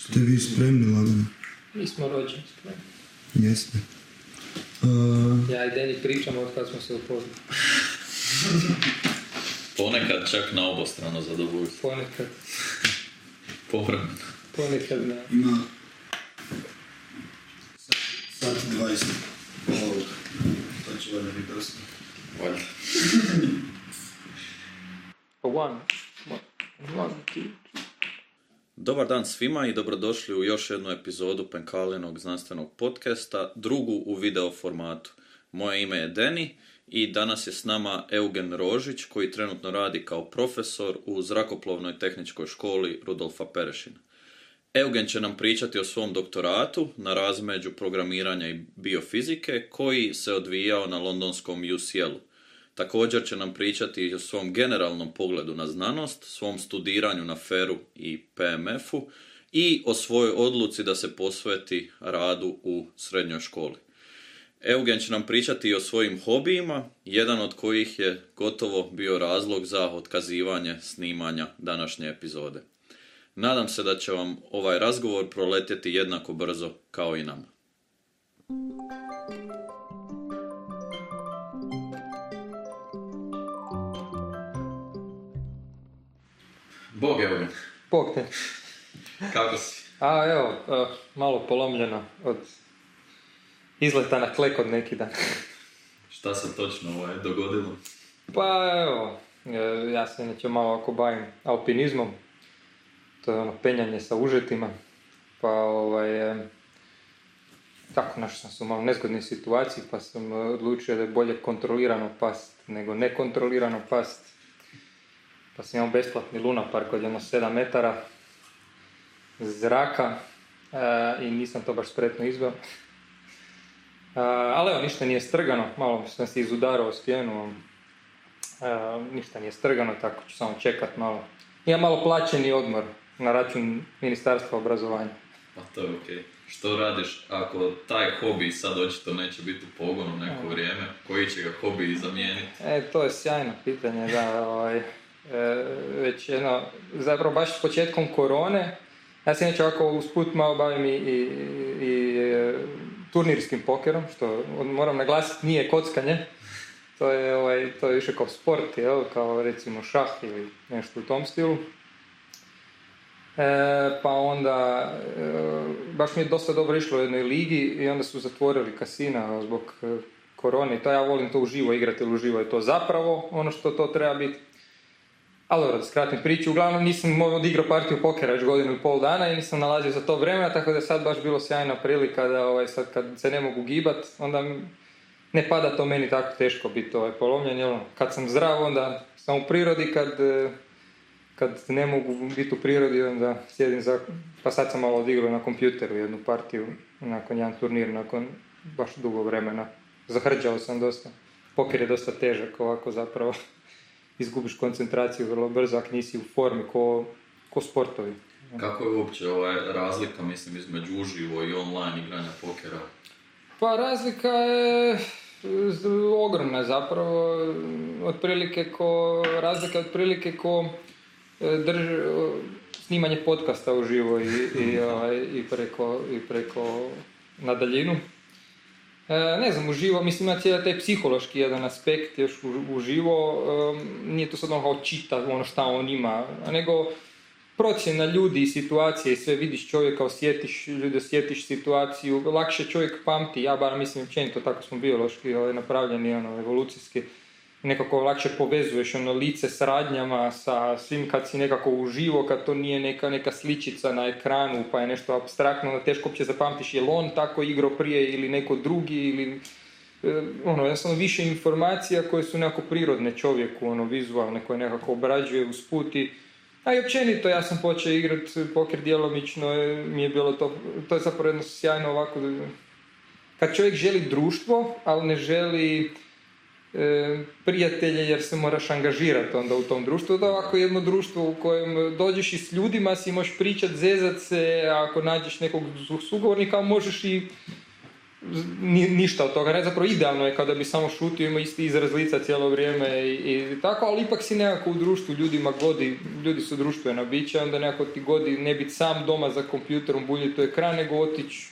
Ste vi spremni lagano? Mi smo rođeni spremni. Jeste. Uh, Ja i Deni pričamo od kad smo se upoznali. Ponekad čak na obostrano zadovoljstvo. Ponekad, Povremeno. ponekad na... ima sat i 20 ovog. To će valjda biti dosta. Valjda. One, one. Dobar dan svima i dobrodošli u još jednu epizodu Penkalinog znanstvenog podcasta, drugu u video formatu. Moje ime je Deni i danas je s nama Eugen Rožić koji trenutno radi kao profesor u zrakoplovnoj tehničkoj školi Rudolfa Perešina. Eugen će nam pričati o svom doktoratu na razmeđu programiranja i biofizike koji se odvijao na londonskom UCL-u. Također će nam pričati o svom generalnom pogledu na znanost, svom studiranju na FER-u i PMF-u i o svojoj odluci da se posveti radu u srednjoj školi. Eugen će nam pričati i o svojim hobijima, jedan od kojih je gotovo bio razlog za otkazivanje snimanja današnje epizode. Nadam se da će vam ovaj razgovor proletjeti jednako brzo kao i nama. Bog Eugen, Bog te. kako si? A evo, malo polomljeno od izleta na klek od neki dan. Šta se točno ovaj, dogodilo? Pa evo, eh, ja se inače malo ako bavim alpinizmom. To je ono penjanje sa užetima. Pa ovaj, eh, tako našao sam se u malo nezgodnoj situaciji pa sam eh, odlučio da je bolje kontrolirano past nego nekontrolirano past. Pa sam imao besplatni Luna Park od jedno 7 metara zraka eh, i nisam to baš spretno izveo. Eh, ali evo, ništa nije strgano, malo sam se izudarao stijenu, eh, ništa nije strgano, tako ću samo čekat malo. Imam malo plaćeni odmor na račun Ministarstva obrazovanja. Pa to je okej. Što radiš ako taj hobi sad očito neće biti u pogonu neko vrijeme? Koji će ga hobi zamijeniti? E, to je sjajno pitanje, da, ovaj, e, već jedno, zapravo baš početkom korone, ja se inače ovako usput malo bavim i, i, i, e, turnirskim pokerom, što moram naglasiti nije kockanje, to je, ovaj, to je više kao sport, jel, kao recimo šah ili nešto u tom stilu. E, pa onda, e, baš mi je dosta dobro išlo u jednoj ligi i onda su zatvorili kasina zbog e, korone to ja volim to uživo igrati, uživo je to zapravo ono što to treba biti. Ali da skratim priču, uglavnom nisam odigrao partiju pokera već godinu i pol dana i nisam nalazio za to vremena, tako da je sad baš bilo sjajna prilika da ovaj, sad kad se ne mogu gibat, onda ne pada to meni tako teško biti ovaj, polomljen, jel, ono, kad sam zdrav onda sam u prirodi, kad, e, kad ne mogu biti u prirodi onda sjedim za, pa sad sam malo odigrao na kompjuteru jednu partiju, nakon jedan turnir, nakon baš dugo vremena, zahrđao sam dosta, poker je dosta težak ovako zapravo, izgubiš koncentraciju vrlo brzo ako nisi u formi ko, ko sportovi. Kako je uopće ovaj razlika, mislim, između uživo i online igranja pokera? Pa razlika je ogromna zapravo, otprilike ko, razlika je otprilike ko e, drž, snimanje podcasta uživo i, i, ovaj, i, preko, i preko na daljinu. E, ne znam, uživo, mislim ima cijeli taj psihološki jedan aspekt još uživo, e, nije to sad ono kao čita ono šta on ima, nego procjena ljudi i situacije sve vidiš čovjeka, osjetiš ljude, osjetiš situaciju, lakše čovjek pamti, ja bar mislim općenito, tako smo biološki ovaj, napravljeni, ono, evolucijski, nekako lakše povezuješ ono lice s radnjama, sa svim kad si nekako uživo, kad to nije neka, neka sličica na ekranu pa je nešto abstraktno, onda teško uopće zapamtiš je li on tako igrao prije ili neko drugi ili e, ono, jednostavno više informacija koje su nekako prirodne čovjeku, ono, vizualne, koje nekako obrađuje usput i a i općenito, ja sam počeo igrati poker djelomično, e, mi je bilo to, to je zapravo jedno sjajno ovako, da- kad čovjek želi društvo, ali ne želi prijatelje jer se moraš angažirati onda u tom društvu, da ovako jedno društvo u kojem dođeš i s ljudima si možeš pričat, zezat se, ako nađeš nekog su- sugovornika možeš i ni- ništa od toga, ne, zapravo idealno je kada bi samo šutio, ima isti izraz lica cijelo vrijeme i, tako, ali ipak si nekako u društvu, ljudima godi, ljudi su društvena bića, onda nekako ti godi ne biti sam doma za kompjuterom, buljiti u ekran, nego otići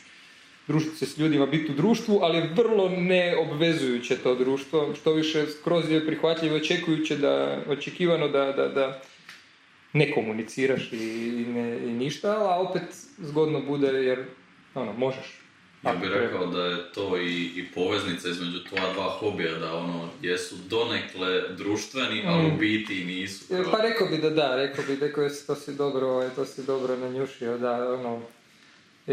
družiti se s ljudima, biti u društvu, ali je vrlo neobvezujuće to društvo, što više skroz je prihvatljivo očekujuće da, očekivano da, da, da ne komuniciraš i, i ne, i ništa, a opet zgodno bude jer ono, možeš. Ja bih rekao da je to i, i poveznica između tvoja dva hobija, da ono, jesu donekle društveni, ali u biti i nisu. Pa rekao bi da da, rekao bi je to si dobro, ovaj, to si dobro nanjušio, da, ono,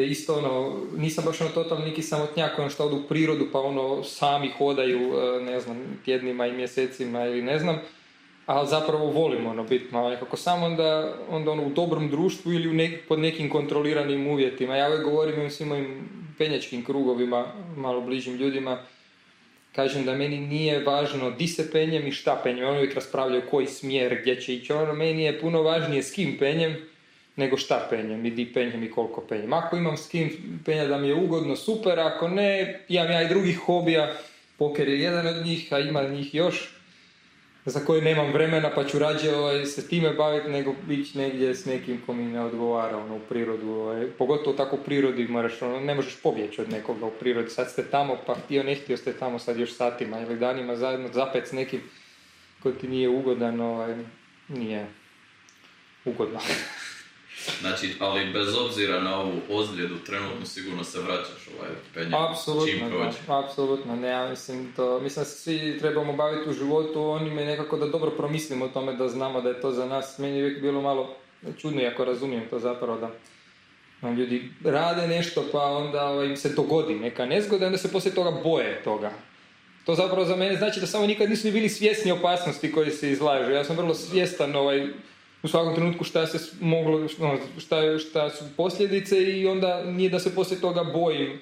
isto ono, nisam baš ono totalno neki samotnjak, ono što odu u prirodu pa ono sami hodaju, e, ne znam, tjednima i mjesecima ili ne znam, ali zapravo volim ono biti malo nekako sam onda, onda ono u dobrom društvu ili u nek- pod nekim kontroliranim uvjetima. Ja uvijek govorim i svim mojim penjačkim krugovima, malo bližim ljudima, kažem da meni nije važno di se penjem i šta penjem. Oni uvijek raspravljaju koji smjer, gdje će ići. Ono, meni je puno važnije s kim penjem nego šta penjem i di penjem i koliko penjem. Ako imam s kim penja da mi je ugodno, super. Ako ne, imam ja i drugih hobija. Poker je jedan od njih, a ima njih još za koje nemam vremena pa ću rađe ovaj, se time baviti nego ići negdje s nekim ko mi ne odgovara ono, u prirodu. Ovaj. Pogotovo tako u prirodi moraš, ono, ne možeš pobjeći od nekoga u prirodi. Sad ste tamo pa htio ne htio ste tamo sad još satima ili danima zajedno zapet s nekim ko ti nije ugodan, ovaj, nije ugodno. Znači, ali bez obzira na ovu ozljedu, trenutno sigurno se vraćaš ovaj penjem, čim Apsolutno, prođe. da, apsolutno, ne, ja mislim to, mislim da se svi trebamo baviti u životu onime nekako da dobro promislimo o tome, da znamo da je to za nas, meni je uvijek bilo malo čudno, iako razumijem to zapravo da ljudi rade nešto pa onda ovaj, im se dogodi neka nezgoda i onda se poslije toga boje toga. To zapravo za mene znači da samo nikad nisu ni bili svjesni opasnosti koje se izlažu. Ja sam vrlo svjestan ovaj, u svakom trenutku šta se moglo, ono, šta, šta su posljedice i onda nije da se poslije toga bojim.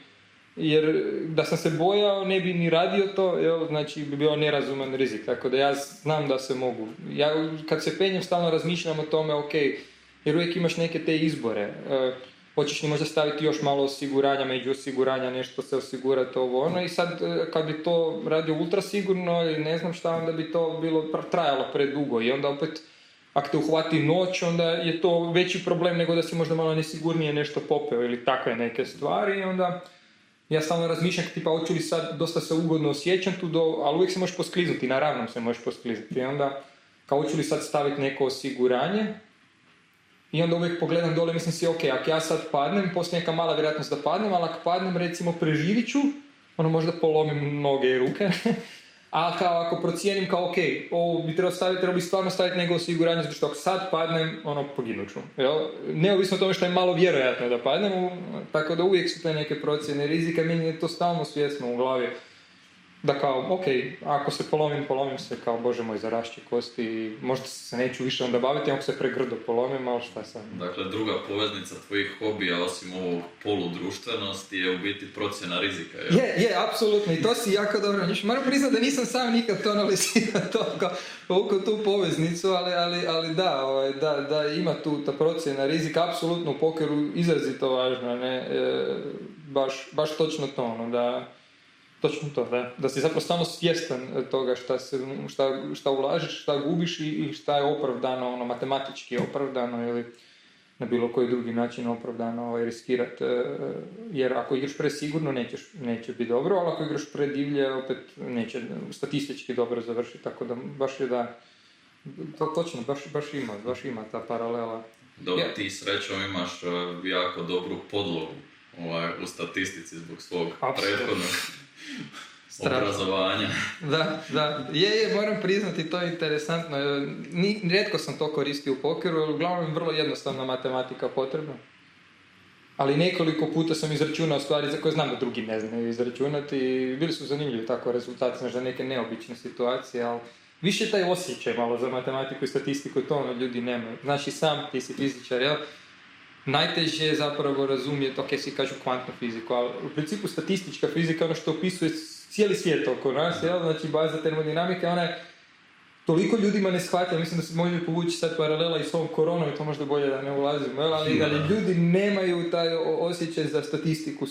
Jer da sam se bojao ne bi ni radio to, jel, znači bi bio nerazuman rizik. Tako da ja znam da se mogu. Ja kad se penjem stalno razmišljam o tome, ok, jer uvijek imaš neke te izbore. E, hoćeš li možda staviti još malo osiguranja, među osiguranja, nešto se osigurati ovo ono i sad e, kad bi to radio ultra sigurno ili ne znam šta, onda bi to bilo trajalo predugo i onda opet ako te uhvati noć, onda je to veći problem nego da si možda malo nesigurnije nešto popeo ili takve neke stvari i onda ja stalno razmišljam tipa hoću li sad dosta se ugodno osjećam tu do, ali uvijek se možeš poskliznuti, na ravnom se možeš poskliznuti. I onda kao hoću li sad staviti neko osiguranje? I onda uvijek pogledam dole mislim si, ok, ako ja sad padnem, postoji neka mala vjerojatnost da padnem, ali ako padnem, recimo, preživit ću, ono možda polomim noge i ruke, a kao ako procijenim kao, ok, ovo bi trebao staviti, trebao bi stvarno staviti neko osiguranje, zato što ako sad padnem, ono, poginut ću. Jel? Neovisno o tome što je malo vjerojatno da padnem, tako da uvijek su te neke procjene rizika, meni je to stalno svjesno u glavi da kao, ok, ako se polomim, polomim se kao, bože moj, zarašće kosti i možda se neću više onda baviti ako se pregrdo polomim, ali šta sam. Dakle, druga poveznica tvojih hobija, osim ovog poludruštvenosti, je u biti procjena rizika. Jel? Je, je, apsolutno, i to si jako dobro njuš. Moram priznati da nisam sam nikad to analizirao toliko, toliko tu poveznicu, ali, ali, ali da, ovaj, da, da, ima tu ta procjena rizika, apsolutno u pokeru izrazito važna, ne, e, baš, baš točno to, ono, da, točno to, da, da si zapravo samo svjestan toga šta, se, šta, šta ulažeš, šta gubiš i, i šta je opravdano, ono, matematički opravdano ili na bilo koji drugi način opravdano ovaj, riskirati, jer ako igraš presigurno nećeš, neće biti dobro, ali ako igraš predivlje opet neće statistički dobro završiti, tako da baš je da, to točno, baš, baš ima, baš ima ta paralela. Dobro, Ja. ti srećom imaš e, jako dobru podlogu ovaj, u statistici zbog svog Apsolutno. prethodnog Strašno. obrazovanja. Da, da, je, je, moram priznati, to je interesantno. Ni, rijetko sam to koristio u pokeru, uglavnom je vrlo jednostavna matematika potrebna. Ali nekoliko puta sam izračunao stvari za koje znam da drugi ne znaju izračunati i bili su zanimljivi tako rezultati, znaš, za neke neobične situacije, ali više taj osjećaj malo za matematiku i statistiku, to ono ljudi nemaju. Znaš i sam, ti si fizičar, jel? Najteže je zapravo razumjeti, ok, svi kažu kvantnu fiziku, ali u principu statistička fizika je ono što opisuje cijeli svijet oko nas, jel? znači baza termodinamike, ona je toliko ljudima ne shvati, mislim da se može povući sad paralela i s ovom koronom i to možda bolje da ne ulazimo, jel? ali, ali ljudi nemaju taj osjećaj za statistiku.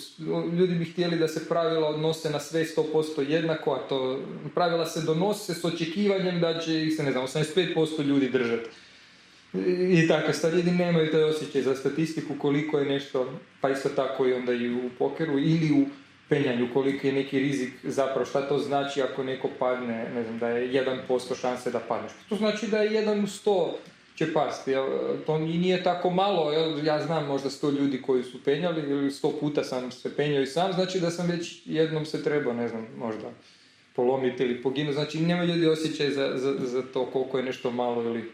Ljudi bi htjeli da se pravila odnose na sve 100% jednako, a to pravila se donose s očekivanjem da će ih se, ne znam, 85% ljudi držati. I takve stvari, ljudi nemaju taj osjećaj za statistiku koliko je nešto, pa isto tako i onda i u pokeru ili u penjanju, koliki je neki rizik zapravo, šta to znači ako neko padne, ne znam, da je 1% šanse da padneš. To znači da je 1 u 100 će pasti, jel? to nije tako malo, ja znam možda 100 ljudi koji su penjali, ili 100 puta sam se penjao i sam, znači da sam već jednom se trebao, ne znam, možda polomiti ili poginuti, znači nema ljudi osjećaj za, za, za to koliko je nešto malo ili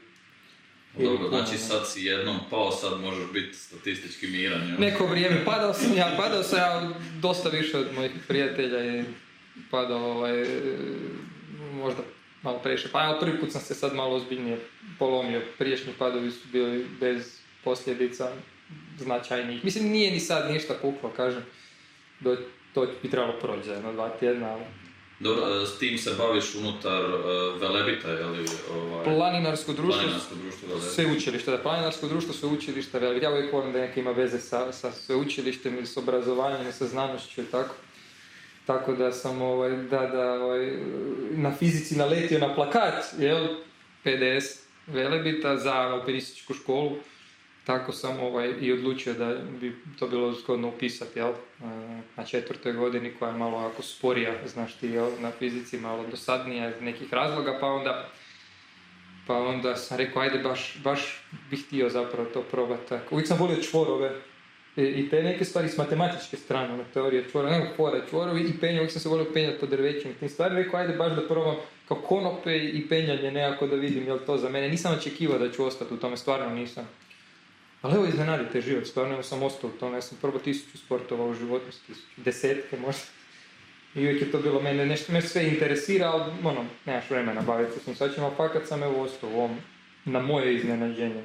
Dobro, znači sad si jednom pao, sad možeš biti statistički miran. jel? Neko vrijeme, padao sam ja, padao sam ja dosta više od mojih prijatelja i padao ovaj, možda malo previše. Pa ja prvi put sam se sad malo ozbiljnije polomio. Priješnji padovi su bili bez posljedica značajnijih. Mislim, nije ni sad ništa puklo, kažem. Do, to bi trebalo proći za jedno dva tjedna, ali Dobro, e, s tim se baviš unutar e, Velebita, je li? Ovaj, Planinarsko društvo, Planinarsko društvo Velebit. sve učilište, da planinarsko društvo, sve učilište, Velebit. ja uvijek volim da neke ima veze sa, sa sveučilištem ili s obrazovanjem sa znanošću i tako. Tako da sam ovaj, da, da, ovaj, na fizici naletio na plakat, jel, PDS Velebita za alpinističku školu. Tako sam ovaj, i odlučio da bi to bilo zgodno upisati, jel, e, na četvrtoj godini koja je malo ako sporija, znaš ti, jel, na fizici malo dosadnija iz nekih razloga, pa onda pa onda sam rekao, ajde, baš, baš bih htio zapravo to probati. Uvijek sam volio čvorove i, i te neke stvari s matematičke strane, ono, teorije čvorova, ne fora, čvorovi i penje, uvijek sam se volio penjati po drvećima i tim stvarima. Rekao, ajde, baš da probam kao konope i penjanje nekako da vidim jel to za mene. Nisam očekivao da ću ostati u tome, stvarno nisam. Ali evo iznenadite život, stvarno evo sam ostao u tome, ja sam probao tisuću sportova u životu, tisuću, desetke možda. I uvijek je to bilo mene, nešto me sve interesira, ali ono, nemaš vremena baviti se s tim sačima, a fakat sam evo ostao u ovom, na moje iznenađenje.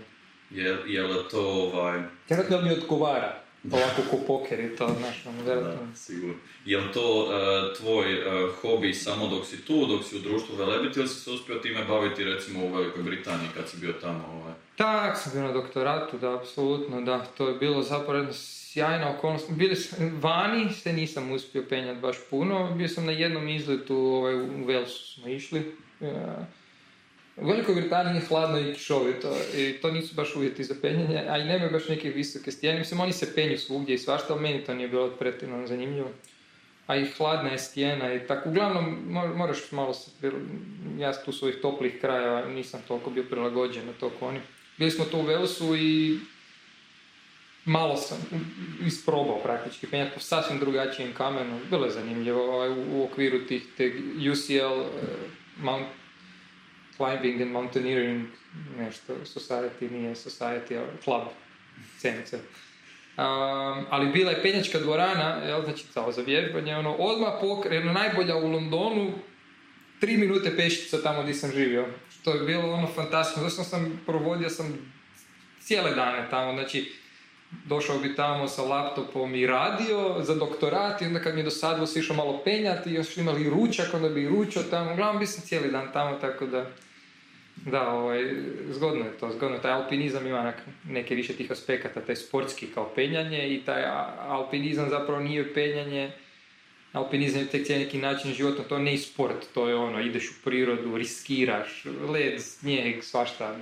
Je, je li to ovaj... Vjerojatno mi odgovara, ovako ko poker i to, znaš, ono, vjerojatno. Sigurno. Je li to e, tvoj e, hobi samo dok si tu, dok si u društvu Velebit ili si se uspio time baviti recimo u Velikoj Britaniji kad si bio tamo? Ovaj? Tak, sam bio na doktoratu, da, apsolutno, da, to je bilo zapravo jedna sjajna okolnost. Bili vani se nisam uspio penjati baš puno, bio sam na jednom izletu ovaj, u Walesu smo išli. E, U Velikoj Britaniji je hladno i kišovito i to nisu baš uvjeti za penjanje, a i nemaju baš neke visoke stijene. Mislim, oni se penju svugdje i svašta, ali meni to nije bilo pretjerano zanimljivo. A i hladna je stijena i tako. Uglavnom, mo- moraš malo se... Ja tu s ovih toplih krajeva nisam toliko bio prilagođen na to oni. Bili smo tu u Walesu i malo sam isprobao praktički penjati po sasvim drugačijem kamenu. Bilo je zanimljivo ovaj, u, u okviru tih UCL eh, Mount Climbing and Mountaineering nešto society, nije society, ali club, CMC. Um, ali bila je penjačka dvorana, jel, znači kao za vježbanje, ono, odmah pokrenula, najbolja u Londonu, tri minute pešica tamo gdje sam živio. Što je bilo ono fantastično. Zašto sam provodio sam cijele dane tamo, znači došao bi tamo sa laptopom i radio za doktorat i onda kad mi je dosadilo se išao malo penjati i još imali i ručak, onda bi i ručao tamo. Uglavnom bi sam cijeli dan tamo, tako da da, ovaj, zgodno je to, zgodno. Taj alpinizam ima neke više tih aspekata, taj sportski kao penjanje i taj alpinizam zapravo nije penjanje, alpinizam je tek neki način života, to nije sport, to je ono, ideš u prirodu, riskiraš, led, snijeg, svašta.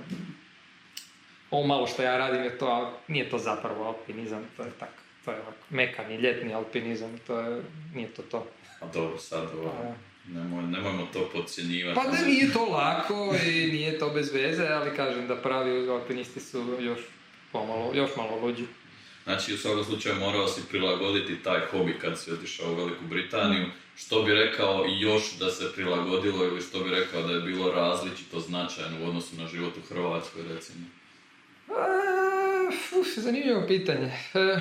Ovo malo što ja radim je to, ali nije to zapravo alpinizam, to je tak, to je ovako mekani, ljetni alpinizam, to je, nije to to. A dobro, sad A, nemoj, nemojmo to podcjenjivati. Pa da nije to lako i nije to bez veze, ali kažem da pravi alpinisti su još pomalo, još malo luđi. Znači, u svakom slučaju morao si prilagoditi taj hobi kad si otišao u Veliku Britaniju. Što bi rekao još da se prilagodilo ili što bi rekao da je bilo različito značajno u odnosu na život u Hrvatskoj, recimo? A, uf, zanimljivo pitanje. E, e,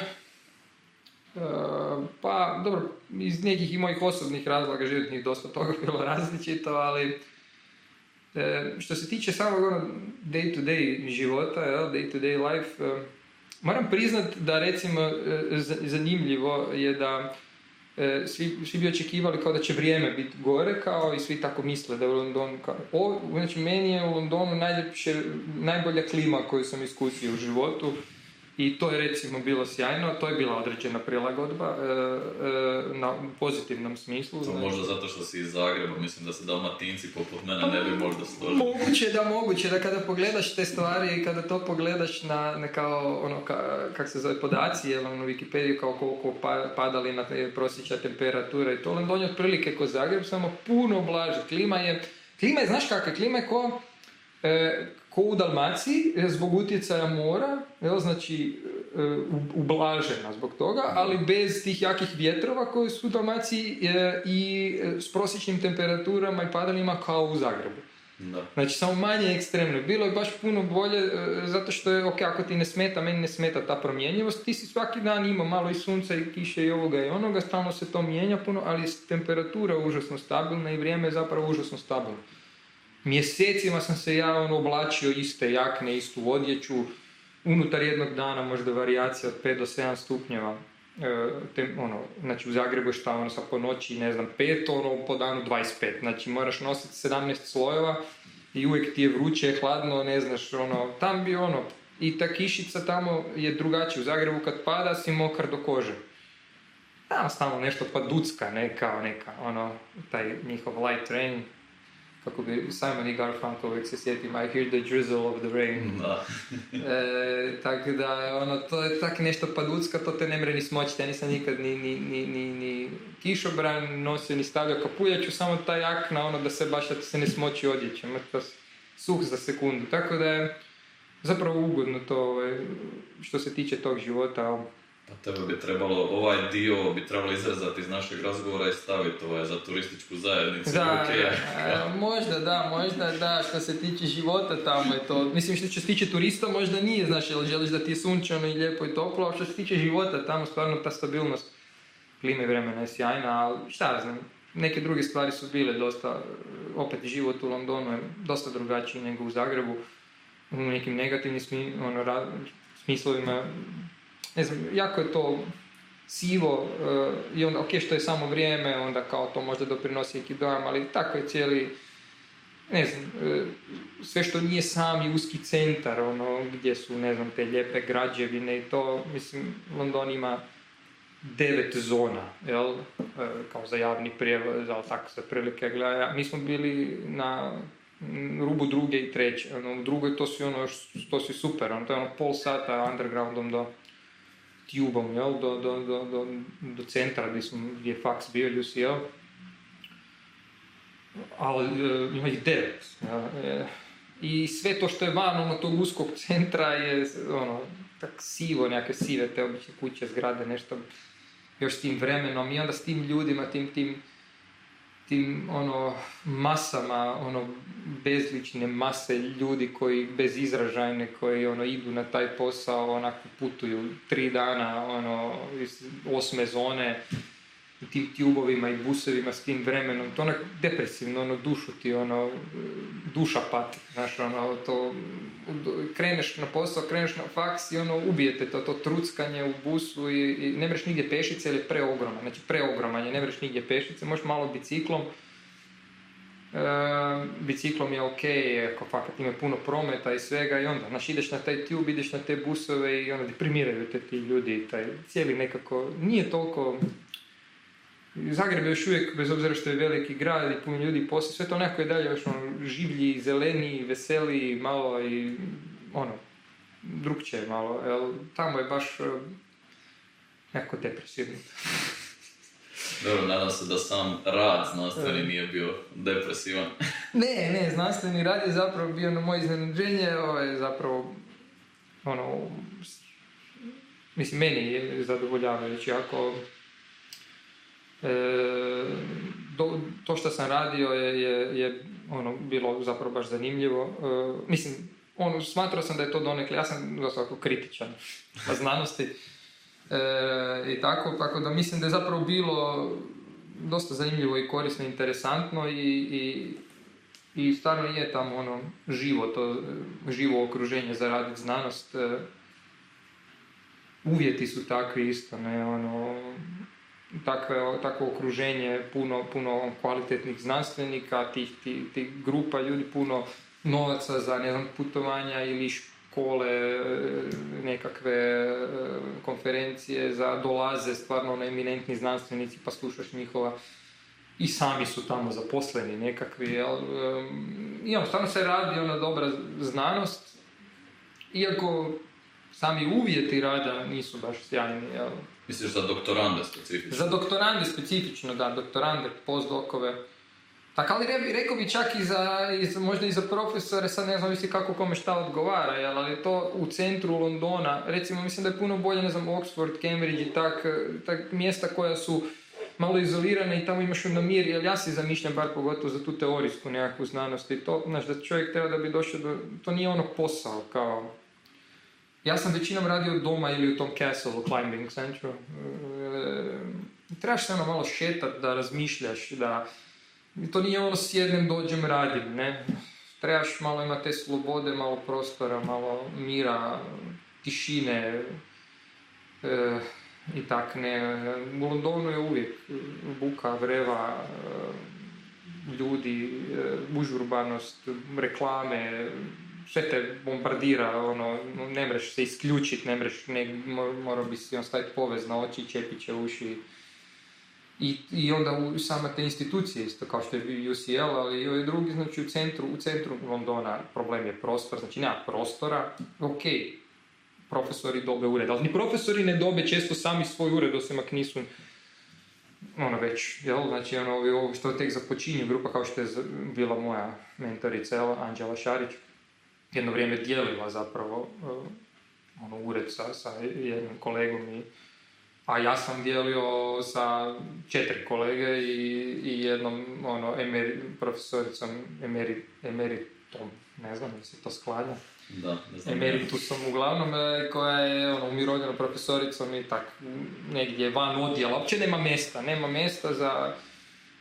pa, dobro, iz nekih i mojih osobnih razloga životnih dosta toga bilo različito, ali e, što se tiče samog ono day to day života, day to day life, e, moram priznat da recimo e, za- zanimljivo je da e, svi, svi bi očekivali kao da će vrijeme biti gore, kao i svi tako misle da je u Londonu kao... O, znači, meni je u Londonu najljepše, najbolja klima koju sam iskusio u životu i to je recimo bilo sjajno, to je bila određena prilagodba e, e, na pozitivnom smislu. To znači- možda zato što si iz Zagreba, mislim da se dalmatinci poput mene ne bi možda složili. Moguće da, moguće da kada pogledaš te stvari i kada to pogledaš na, na kao ono, ka, kak se zove podaci, jel, ono, Wikipediju kao koliko pa, padali na prosječna temperatura i to, London je otprilike ko Zagreb, samo puno blaže. Klima je, klima je, znaš kakva, klima je ko, e, ko u Dalmaciji, e, zbog utjecaja mora, jel, znači e, u- ublažena zbog toga, ali bez tih jakih vjetrova koji su u Dalmaciji e, i e, s prosječnim temperaturama i padanjima kao u Zagrebu. Da. Znači, samo manje ekstremno. Bilo je baš puno bolje, e, zato što je, ok, ako ti ne smeta, meni ne smeta ta promjenjivost, ti si svaki dan ima malo i sunca i kiše i ovoga i onoga, stalno se to mijenja puno, ali je temperatura užasno stabilna i vrijeme je zapravo užasno stabilno. Mjesecima sam se ja ono oblačio iste jakne, istu odjeću, unutar jednog dana možda varijacija od 5 do 7 stupnjeva. E, te, ono, znači u Zagrebu je šta ono sa po noći, ne znam, 5, ono po danu 25. Znači moraš nositi 17 slojeva i uvijek ti je vruće, hladno, ne znaš, ono, tam bi ono, i ta kišica tamo je drugačija. U Zagrebu kad pada si mokar do kože. Tamo stalno nešto pa ducka, ne kao neka, ono, taj njihov light rain, kako bi Simon i Garfunkel uvijek se sjetim, I hear the drizzle of the rain. Da. E, tako da, ono, to je tak nešto paducka, to te ne mre ni smoći. Ja nisam nikad ni, ni, ni, ni, ni kišobran nosio, ni stavljao kapuljaču, samo ta jakna, ono, da se baš da se ne smoći odjeća. Mrtav suh za sekundu. Tako da je zapravo ugodno to, ovaj, što se tiče tog života. Tebe bi trebalo, ovaj dio bi trebalo izrezati iz našeg razgovora i staviti ovaj za turističku zajednicu. Da, UK. e, možda da, možda da, što se tiče života tamo je to, mislim što se tiče turista možda nije, znaš, jel želiš da ti je sunčano i lijepo i toplo, a što se tiče života tamo stvarno ta stabilnost klime i vremena je sjajna, ali šta ja znam, neke druge stvari su bile dosta, opet život u Londonu je dosta drugačiji nego u Zagrebu, u nekim negativnim smi, ono, ra- smislovima, ne znam, jako je to sivo eh, i onda, ok, što je samo vrijeme, onda kao to možda doprinosi neki dojam, ali tako je cijeli, ne znam, eh, sve što nije sami uski centar, ono, gdje su, ne znam, te lijepe građevine i to, mislim, London ima devet zona, jel, eh, kao za javni prijevoz, ali tako se prilike gleda. Mi smo bili na rubu druge i treće, ono, u drugoj to su ono, to su super, ono, to je ono pol sata undergroundom do tubom, jel, do, do, do, do, do centra gdje, smo, gdje je faks bio, UCL. Ali e, ima ih devet. e, I sve to što je van ono, tog uskog centra je ono, tak sivo, nekakve sive te obične kuće, zgrade, nešto još s tim vremenom i onda s tim ljudima, tim, tim, tim ono, masama, ono, bezlične mase ljudi koji bez izražajne, koji ono, idu na taj posao, onako putuju tri dana ono, iz osme zone, i tim tubovima i busevima s tim vremenom, to onak depresivno, ono, dušu ti, ono, duša pati, znaš, ono, to, kreneš na posao, kreneš na faks i ono, ubijete to, to truckanje u busu i, i ne mreš nigdje pešice jer je preogroman, znači preogroman je, ne mreš nigdje pešice, možeš malo biciklom, E, biciklom je ok, ako fakat ima puno prometa i svega i onda, znaš, ideš na taj tube, ideš na te busove i onda deprimiraju te ti ljudi, taj cijeli nekako, nije toliko, Zagreb je još uvijek, bez obzira što je veliki grad i puno ljudi poslije, sve to nekako je dalje još ono, življi, zeleniji, veseliji, malo i ono, drugčije malo, jel, tamo je baš e, nekako depresivno. Dobro, nadam se da sam rad znanstveni nije bio depresivan. Ne, ne, znanstveni rad je zapravo bio na moje iznenađenje, ovo je zapravo, ono, mislim, meni je zadovoljavajući, ako do- to što sam radio je, je, je ono, bilo zapravo baš zanimljivo. E, mislim, ono, smatrao sam da je to donekle, ja sam ovako kritičan na znanosti, E, i tako, tako da mislim da je zapravo bilo dosta zanimljivo i korisno, interesantno i, i, i stvarno je tamo ono živo, to e, živo okruženje za raditi znanost. e, Uvjeti su takvi isto, ne, ono, takve, takvo okruženje, puno, puno kvalitetnih znanstvenika, tih, tih, tih grupa ljudi, puno novaca za ne znam, putovanja ili škole, e, nekakve e, konferencije, za dolaze stvarno na eminentni znanstvenici pa slušaš njihova i sami su tamo zaposleni nekakvi, jel? I ono, stvarno se radi ona dobra znanost, iako sami uvjeti rada nisu baš sjajni, jel? Misliš za doktorande specifično? Za doktorande specifično, da, doktorande, postdokove. Tako, ali re- rekao bi čak i za, i za- možda i za profesore, sad ne znam visi kako kome šta odgovara, jel, ali to u centru Londona, recimo mislim da je puno bolje, ne znam, Oxford, Cambridge i tak, tak mjesta koja su malo izolirane i tamo imaš onda mir, jer ja si zamišljam, bar pogotovo za tu teorijsku nekakvu znanost i to, znaš, da čovjek treba da bi došao do, to nije ono posao, kao, ja sam većinom radio doma ili u tom castle, climbing centru. E, trebaš se ono malo šetat da razmišljaš, da to nije ono sjednem, dođem, radim, ne. Trebaš malo imati te slobode, malo prostora, malo mira, tišine e, i tak ne. U Londonu je uvijek buka, vreva, e, ljudi, e, užurbanost, reklame, sve te bombardira, ono, ne mreš se isključit, ne mreš, ne, mo- morao bi si on staviti povez na oči, čepiće, uši. I, I onda u same te institucije isto, kao što je UCL, ali i drugi, znači u centru, u centru Londona problem je prostor, znači nema prostora, ok, profesori dobe ured, ali ni profesori ne dobe često sami svoj ured, osim ako nisu ono već, jel, znači ono, ovi što tek započinju grupa kao što je bila moja mentorica, jel, Anđela Šarić, jedno vrijeme dijelila zapravo uh, ono, ured sa, sa jednim kolegom i a ja sam dijelio sa četiri kolege i, i jednom ono, emeri, profesoricom emeri, emeritom, ne znam da se to sklanja, Da, ne znam. emeritusom uglavnom, e, koja je ono, umirovljena profesoricom i tak negdje van odjela. Uopće nema mjesta, nema mjesta za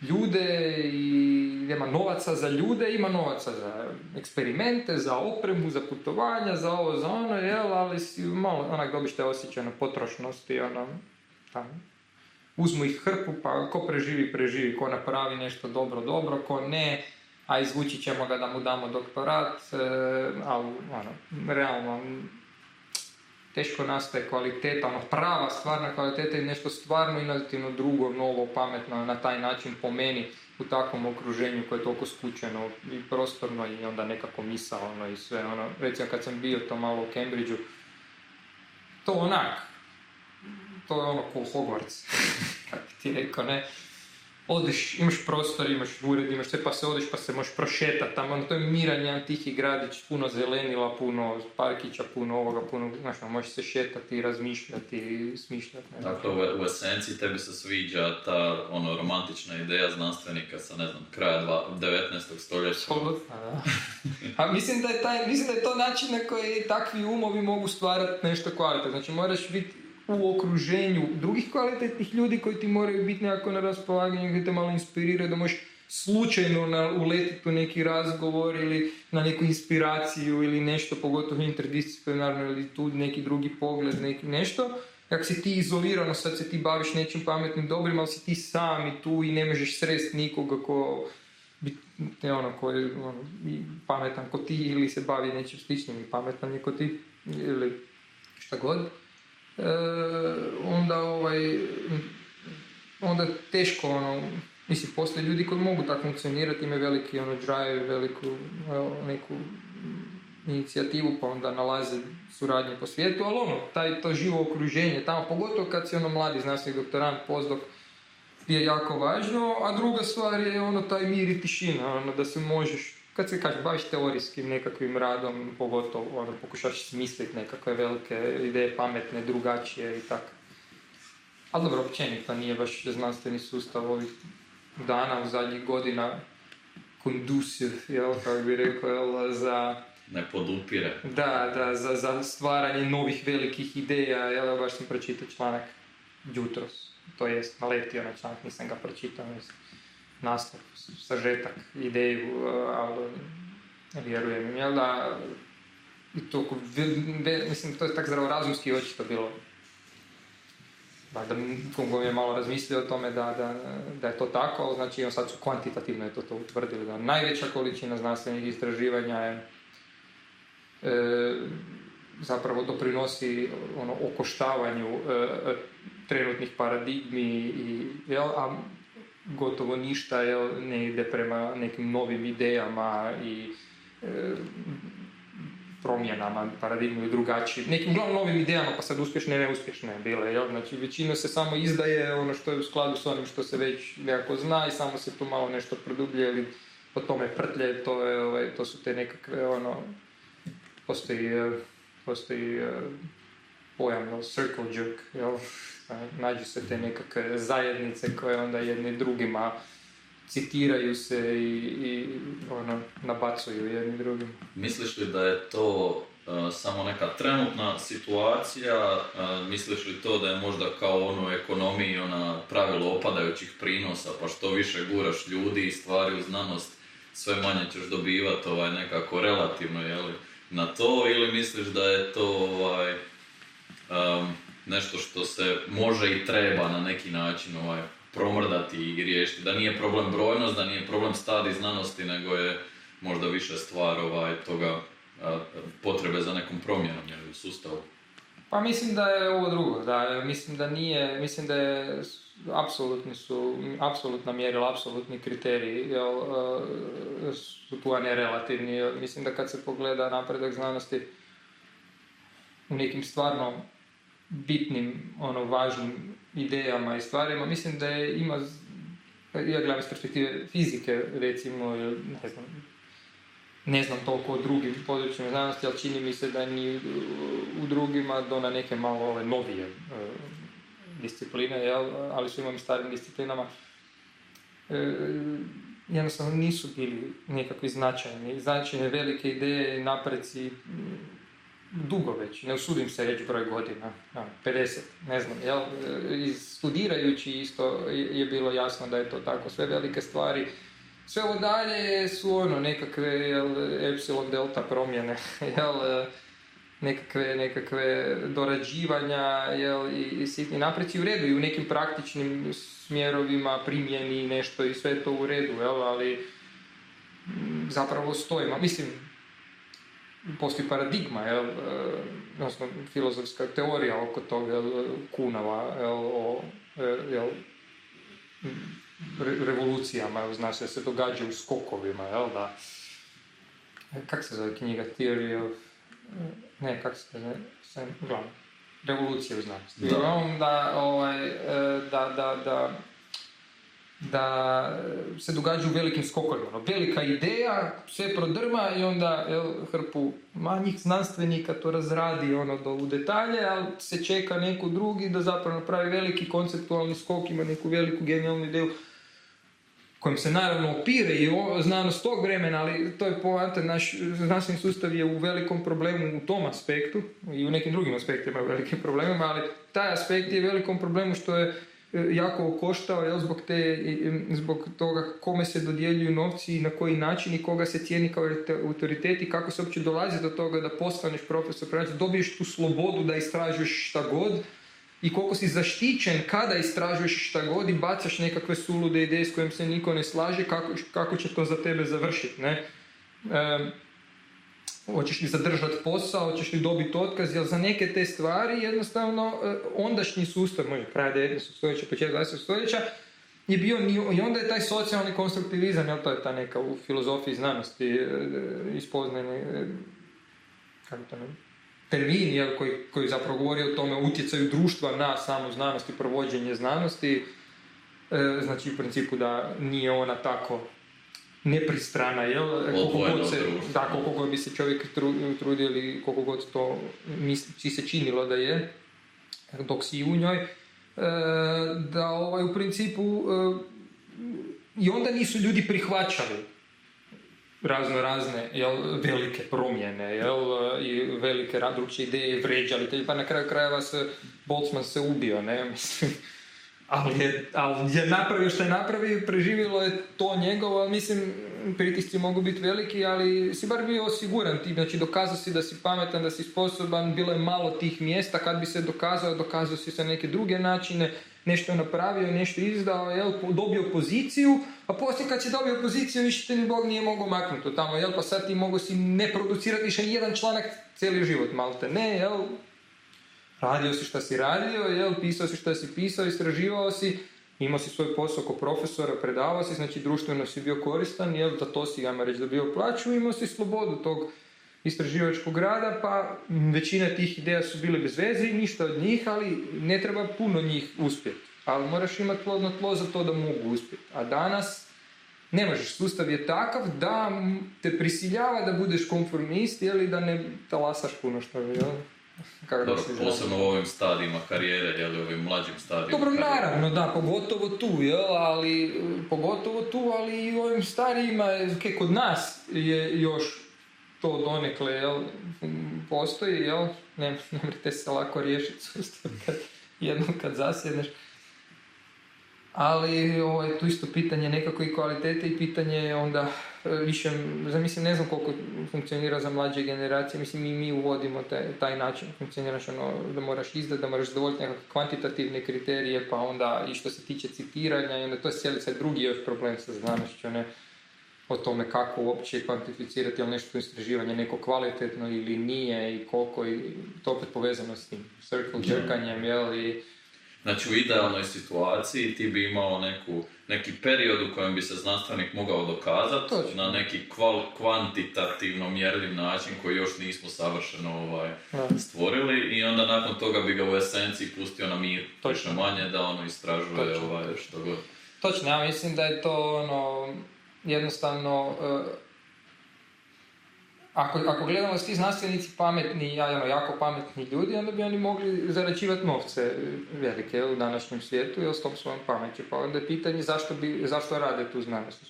ljude i nema novaca za ljude, ima novaca za eksperimente, za opremu, za putovanja, za ovo, za ono, jel, ali si malo onak dobiš te osjećaj na potrošnosti, ono, tam, uzmu ih hrpu, pa ko preživi, preživi, ko napravi nešto dobro, dobro, ko ne, a izvući ćemo ga da mu damo doktorat, e, ali ono, realno, teško nastaje kvaliteta, ono prava stvarna kvaliteta i nešto stvarno inovativno drugo, novo, pametno na taj način po meni u takvom okruženju koje je toliko skučeno i prostorno i onda nekako misalno i sve ono. Recimo kad sam bio to malo u Cambridgeu, to onak, to je ono ko Hogwarts, kako ti rekao, ne. Odeš, imaš prostor, imaš ured, imaš sve, pa se odeš, pa se možeš prošetati tamo, ono, to je miran jedan tihi gradić, puno zelenila, puno parkića, puno ovoga, puno, znaš, ono, možeš se šetati, razmišljati, i smišljati. ne. Dakle, u, u esenciji tebi se sviđa ta ono, romantična ideja znanstvenika sa, ne znam, kraja dva, 19. stoljeća. Apsolutno, da. A mislim da, je taj, mislim da je to način na koji takvi umovi mogu stvarati nešto kvalitetno. Znači moraš biti u okruženju drugih kvalitetnih ljudi koji ti moraju biti nekako na raspolaganju, koji te malo inspiriraju da možeš slučajno na, uletiti u neki razgovor ili na neku inspiraciju ili nešto, pogotovo interdisciplinarno ili tu neki drugi pogled, neki nešto. Kako si ti izolirano, sad se ti baviš nečim pametnim, dobrim, ali si ti sam i tu i ne možeš sresti nikoga ko ne ono koji je ono, pametan ko ti ili se bavi nečim sličnim i pametan je ko ti ili šta god. E, onda ovaj onda teško ono mislim postoje ljudi koji mogu tako funkcionirati imaju veliki ono drive veliku neku inicijativu pa onda nalaze suradnje po svijetu, ali ono, taj, to živo okruženje tamo, pogotovo kad si ono mladi znanstveni doktorant, postdok, je jako važno, a druga stvar je ono taj mir i tišina, ono da se možeš, kad se kaže, baviš teorijskim nekakvim radom, pogotovo ono, pokušaš smisliti nekakve velike ideje, pametne, drugačije i tako. Ali dobro, općenito nije baš znanstveni sustav ovih dana, u zadnjih godina, conducive, jel, kako bi rekao, jel, za, Ne podupire. da, da, za, za stvaranje novih velikih ideja, jel, baš sam pročitao članak jutros, to jest naletio na članak, nisam ga pročitao, mislim, nastav, sažetak, ideju, ali vjerujem im, jel da, i to, mislim, to je tak zdravorazumski očito bilo. Valjda Kongo je malo razmislio o tome da, da, da je to tako, znači on sad su kvantitativno je to, to utvrdili, da najveća količina znanstvenih istraživanja je e, zapravo doprinosi ono, okoštavanju e, trenutnih paradigmi, i, jel, a gotovo ništa jel, ne ide prema nekim novim idejama i e, promjenama, paradigmu i drugačiji, nekim glavno novim idejama, pa sad uspješne i neuspješne bile, jel? Znači, većina se samo izdaje ono što je u skladu s onim što se već nekako zna i samo se tu malo nešto produblje ili po tome prtlje, to, je, ovaj, to su te nekakve, ono, postoji, eh, postoji eh, pojam, jel, circle jerk, jel? Nađu se te nekakve zajednice koje onda jedni drugima citiraju se i, i ono, nabacuju jedni drugim. Misliš li da je to uh, samo neka trenutna situacija? Uh, misliš li to da je možda kao ono ekonomiji ona pravilo opadajućih prinosa, pa što više guraš ljudi i stvari u znanost, sve manje ćeš dobivati ovaj, nekako relativno jeli, na to ili misliš da je to ovaj, um, nešto što se može i treba na neki način ovaj, promrdati i riješiti. Da nije problem brojnost, da nije problem stadi znanosti, nego je možda više stvar ovaj, toga potrebe za nekom promjenom u sustavu. Pa mislim da je ovo drugo, da mislim da nije, mislim da je apsolutni su, apsolutna mjerila, apsolutni kriteriji, jel, su tu, a ne relativni. Mislim da kad se pogleda napredak znanosti u nekim stvarno bitnim, ono, važnim idejama i stvarima, mislim da je, ima, ja gledam iz perspektive fizike, recimo, ne znam, ne znam toliko o drugim područjima znanosti, ali čini mi se da ni u drugima do na neke malo ove novije e, discipline, jel? ali su imam starim disciplinama. E, jednostavno nisu bili nekakvi značajni, značajne velike ideje napreci dugo već, ne usudim se reći broj godina, 50, ne znam, jel, i studirajući isto je bilo jasno da je to tako, sve velike stvari, sve ovo dalje su ono nekakve jel, epsilon delta promjene, jel, nekakve, nekakve dorađivanja jel, i, i sitni napreci u redu i u nekim praktičnim smjerovima primjeni nešto i sve to u redu, jel, ali zapravo stojimo, mislim, postoji paradigma, jel, e, odnosno filozofska teorija oko toga, jel, kunava, jel, o e, jel, revolucijama, zna se, se događa u skokovima, jel, da, kak se zove knjiga, Theory of, ne, kak se zove, sam, uglavnom, revolucija u znanosti. Da. Da, ovaj, e, da, da, da, da se događa u velikim skokovima. Ono, velika ideja, sve prodrma i onda jel, hrpu manjih znanstvenika to razradi ono, do, u detalje, ali se čeka neko drugi da zapravo napravi veliki konceptualni skok, ima neku veliku genijalnu ideju kojim se naravno opire i znanost tog vremena, ali to je poanta, naš znanstveni sustav je u velikom problemu u tom aspektu i u nekim drugim aspektima u velikim problemima, ali taj aspekt je u velikom problemu što je jako koštao jel, zbog, te, zbog toga kome se dodjeljuju novci i na koji način i koga se cijeni kao autoritet i kako se uopće dolazi do toga da postaneš profesor, znači dobiješ tu slobodu da istražuješ šta god i koliko si zaštićen kada istražuješ šta god i bacaš nekakve sulude ideje s kojim se niko ne slaže, kako, kako će to za tebe završiti. Ne? Hoćeš li zadržati posao, hoćeš li dobiti otkaz, jer za neke te stvari jednostavno e, ondašnji sustav, možda kraj 19. stoljeća, početak 20. stoljeća, je bio, i onda je taj socijalni konstruktivizam, jel to je ta neka u filozofiji znanosti e, e, kako to ne, termin jel, koji, koji zapravo govori o tome utjecaju društva na samu znanost i provođenje znanosti, znači u principu da nije ona tako nepristrana, jel? Koliko god, se, da, koliko god bi se čovjek trudio ili koliko god to misli, se činilo da je, dok si u njoj, e, da ovaj, u principu e, i onda nisu ljudi prihvaćali razno razne jel, velike promjene jel, i velike drugčije ideje vređali, pa na kraju krajeva se Boltzmann se ubio, ne, mislim, ali je, ali je napravio što je napravio, preživjelo je to njegovo, ali mislim, pritisci mogu biti veliki, ali si bar bio osiguran ti, znači dokazao si da si pametan, da si sposoban, bilo je malo tih mjesta, kad bi se dokazao, dokazao si sa neke druge načine, nešto je napravio, nešto izdao, jel, dobio poziciju, a poslije kad si dobio poziciju, više te ni Bog nije mogao maknuti tamo, jel, pa sad ti mogu si ne producirati više jedan članak cijeli život, malte ne, jel, radio si šta si radio, jel, pisao si šta si pisao, istraživao si, imao si svoj posao kao profesora, predavao si, znači društveno si bio koristan, jel, da to si, ajmo reći, dobio plaću, imao si slobodu tog istraživačkog rada, pa većina tih ideja su bile bez veze i ništa od njih, ali ne treba puno njih uspjeti. Ali moraš imati plodno tlo za to da mogu uspjeti. A danas ne možeš, sustav je takav da te prisiljava da budeš konformist ili da ne talasaš puno što je, Dobro, posebno u ovim stadijima karijere, jel, u ovim mlađim stadijima Dobro, naravno, da, pogotovo tu, jel, ali, pogotovo tu, ali i u ovim starijima, ke kod nas je još to donekle, jel, postoji, jel, ne, ne morate se lako riješiti sustav kad, jednom kad zasjedneš. Ali ovo je tu isto pitanje nekako i kvalitete i pitanje onda e, više, mislim ne znam koliko funkcionira za mlađe generacije, mislim i mi uvodimo taj, taj način, funkcioniraš ono da moraš izdati, da moraš zadovoljiti nekakve kvantitativne kriterije, pa onda i što se tiče citiranja i onda to je cijeli sad drugi još problem sa znanošću, ne o tome kako uopće kvantificirati je li nešto istraživanje neko kvalitetno ili nije i koliko i to opet povezano s tim circle jerkanjem, jel, i Znači u idealnoj situaciji ti bi imao neku, neki period u kojem bi se znanstvenik mogao dokazati na neki kval, kvantitativno mjerljiv način koji još nismo savršeno ovaj, stvorili i onda nakon toga bi ga u esenciji pustio na mir, točno. Manje da ono istražuje ovaj, što god. Točno, ja mislim da je to ono, jednostavno, uh, ako, ako gledamo svi znanstvenici pametni, ono, jako pametni ljudi, onda bi oni mogli zarađivati novce velike u današnjem svijetu i s tom svojom pameću. Pa onda je pitanje zašto, bi, zašto rade tu znanost.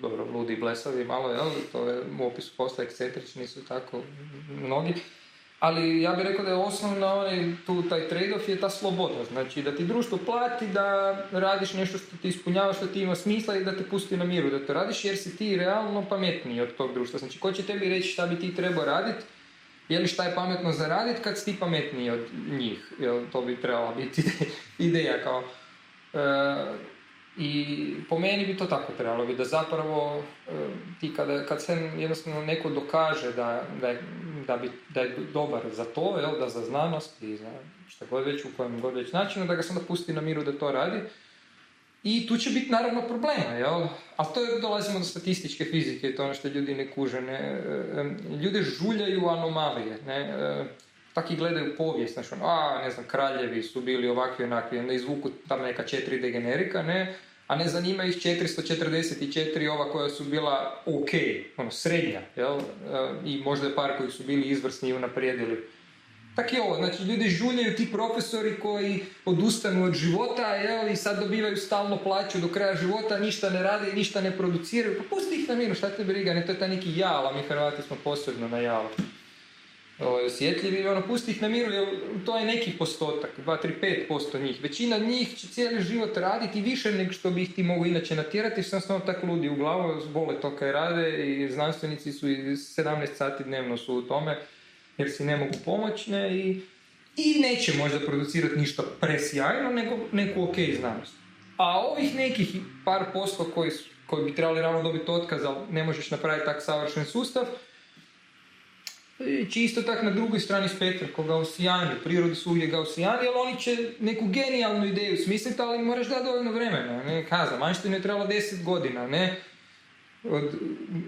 Dobro, ludi i blesavi malo, jel? To je u opisu posla ekscentrični su tako mnogi. Ali ja bih rekao da je osnovna onaj, tu taj trade-off je ta sloboda. Znači da ti društvo plati da radiš nešto što ti ispunjava, što ti ima smisla i da te pusti na miru da to radiš jer si ti realno pametniji od tog društva. Znači ko će tebi reći šta bi ti trebao raditi, je li šta je pametno za raditi kad si ti pametniji od njih. Jel, to bi trebala biti ideja kao... E, i po meni bi to tako trebalo biti, da zapravo e, ti kada, kad se jednostavno neko dokaže da, da, je, da, bi, da je dobar za to, jel, da za znanost i za što god već, u kojem god već načinu, da ga se onda pusti na miru da to radi. I tu će biti naravno problema, jel? A to je, dolazimo do statističke fizike, to je ono što ljudi ne kuže. Ne? E, e, ljude žuljaju anomalije, ne? tako i gledaju povijest, znači, ono, a, ne znam, kraljevi su bili ovakvi, onakvi, onda izvuku tam neka četiri degenerika, ne, a ne zanima ih 444 ova koja su bila ok, ono, srednja, jel? E, I možda je par koji su bili izvrsni i unaprijedili. Tako je ovo, znači ljudi žuljaju ti profesori koji odustanu od života jel, i sad dobivaju stalno plaću do kraja života, ništa ne rade ništa ne produciraju. Pa pusti ih na miru, šta te briga, ne to je taj neki jal, mi Hrvati smo posebno na jalu ovaj, osjetljivi, ono, pusti ih na miru, jer to je neki postotak, 2, 3, 5% njih. Većina njih će cijeli život raditi više nego što bi ih ti mogu inače natjerati, što sam tako ludi u glavu, vole to kaj rade i znanstvenici su i 17 sati dnevno su u tome, jer si ne mogu pomoći, ne, i, i neće možda producirati ništa presjajno, nego neku ok znanost. A ovih nekih par posto koji, koji bi trebali ravno dobiti otkaz, ali ne možeš napraviti tak savršen sustav, će isto tako na drugoj strani spektra, ko gausijani, u prirodi su uvijek gausijani, ali oni će neku genijalnu ideju smisliti, ali moraš dati dovoljno vremena, ne, kaza, Manštinu je trebalo 10 godina, ne, od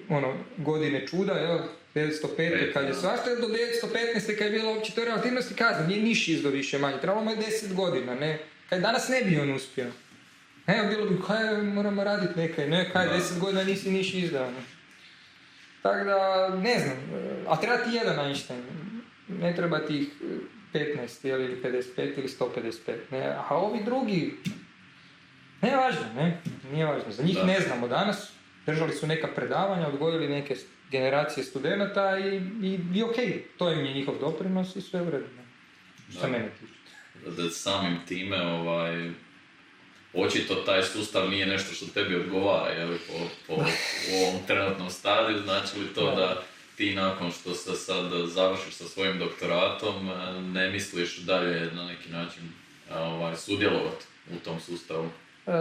ono, godine čuda, jel, 905. kad je svašta, do 915. kad je bilo uopće to relativnosti kaza, nije niš izdo više manje, trebalo mu je 10 godina, ne, kad danas ne bi on uspio. Ne, bilo bi, kaj moramo raditi nekaj, ne, kaj, 10 godina nisi niš izdao, ne. Tako da, ne znam, a treba ti jedan Einstein, ne treba ti 15 ili 55 ili 155, ne, a ovi drugi, ne važno, ne, nije važno, za njih ne znamo danas, držali su neka predavanja, odgojili neke generacije studenata i, i, i ok, to im je njihov doprinos i sve u redu, što mene tiče. Da samim time, ovaj, očito taj sustav nije nešto što tebi odgovara, je po, po u ovom trenutnom stadiju, znači li to da. ti nakon što se sad završiš sa svojim doktoratom e, ne misliš dalje na neki način ovaj, sudjelovati u tom sustavu? E,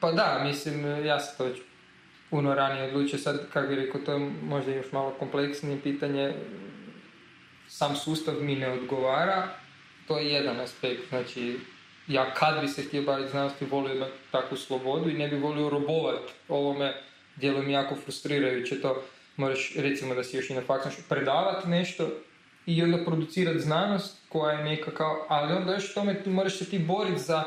pa da, mislim, ja sam to već puno ranije odlučio, sad kako bih rekao, to je možda još malo kompleksnije pitanje, sam sustav mi ne odgovara, to je jedan aspekt, znači ja kad bi se htio baviti znanosti volio imati takvu slobodu i ne bi volio robovati ovome, djeluje mi jako frustrirajuće to, moraš recimo da si još i na faksu predavati nešto i onda producirati znanost koja je neka kao, ali onda još tome ti moraš se ti boriti za,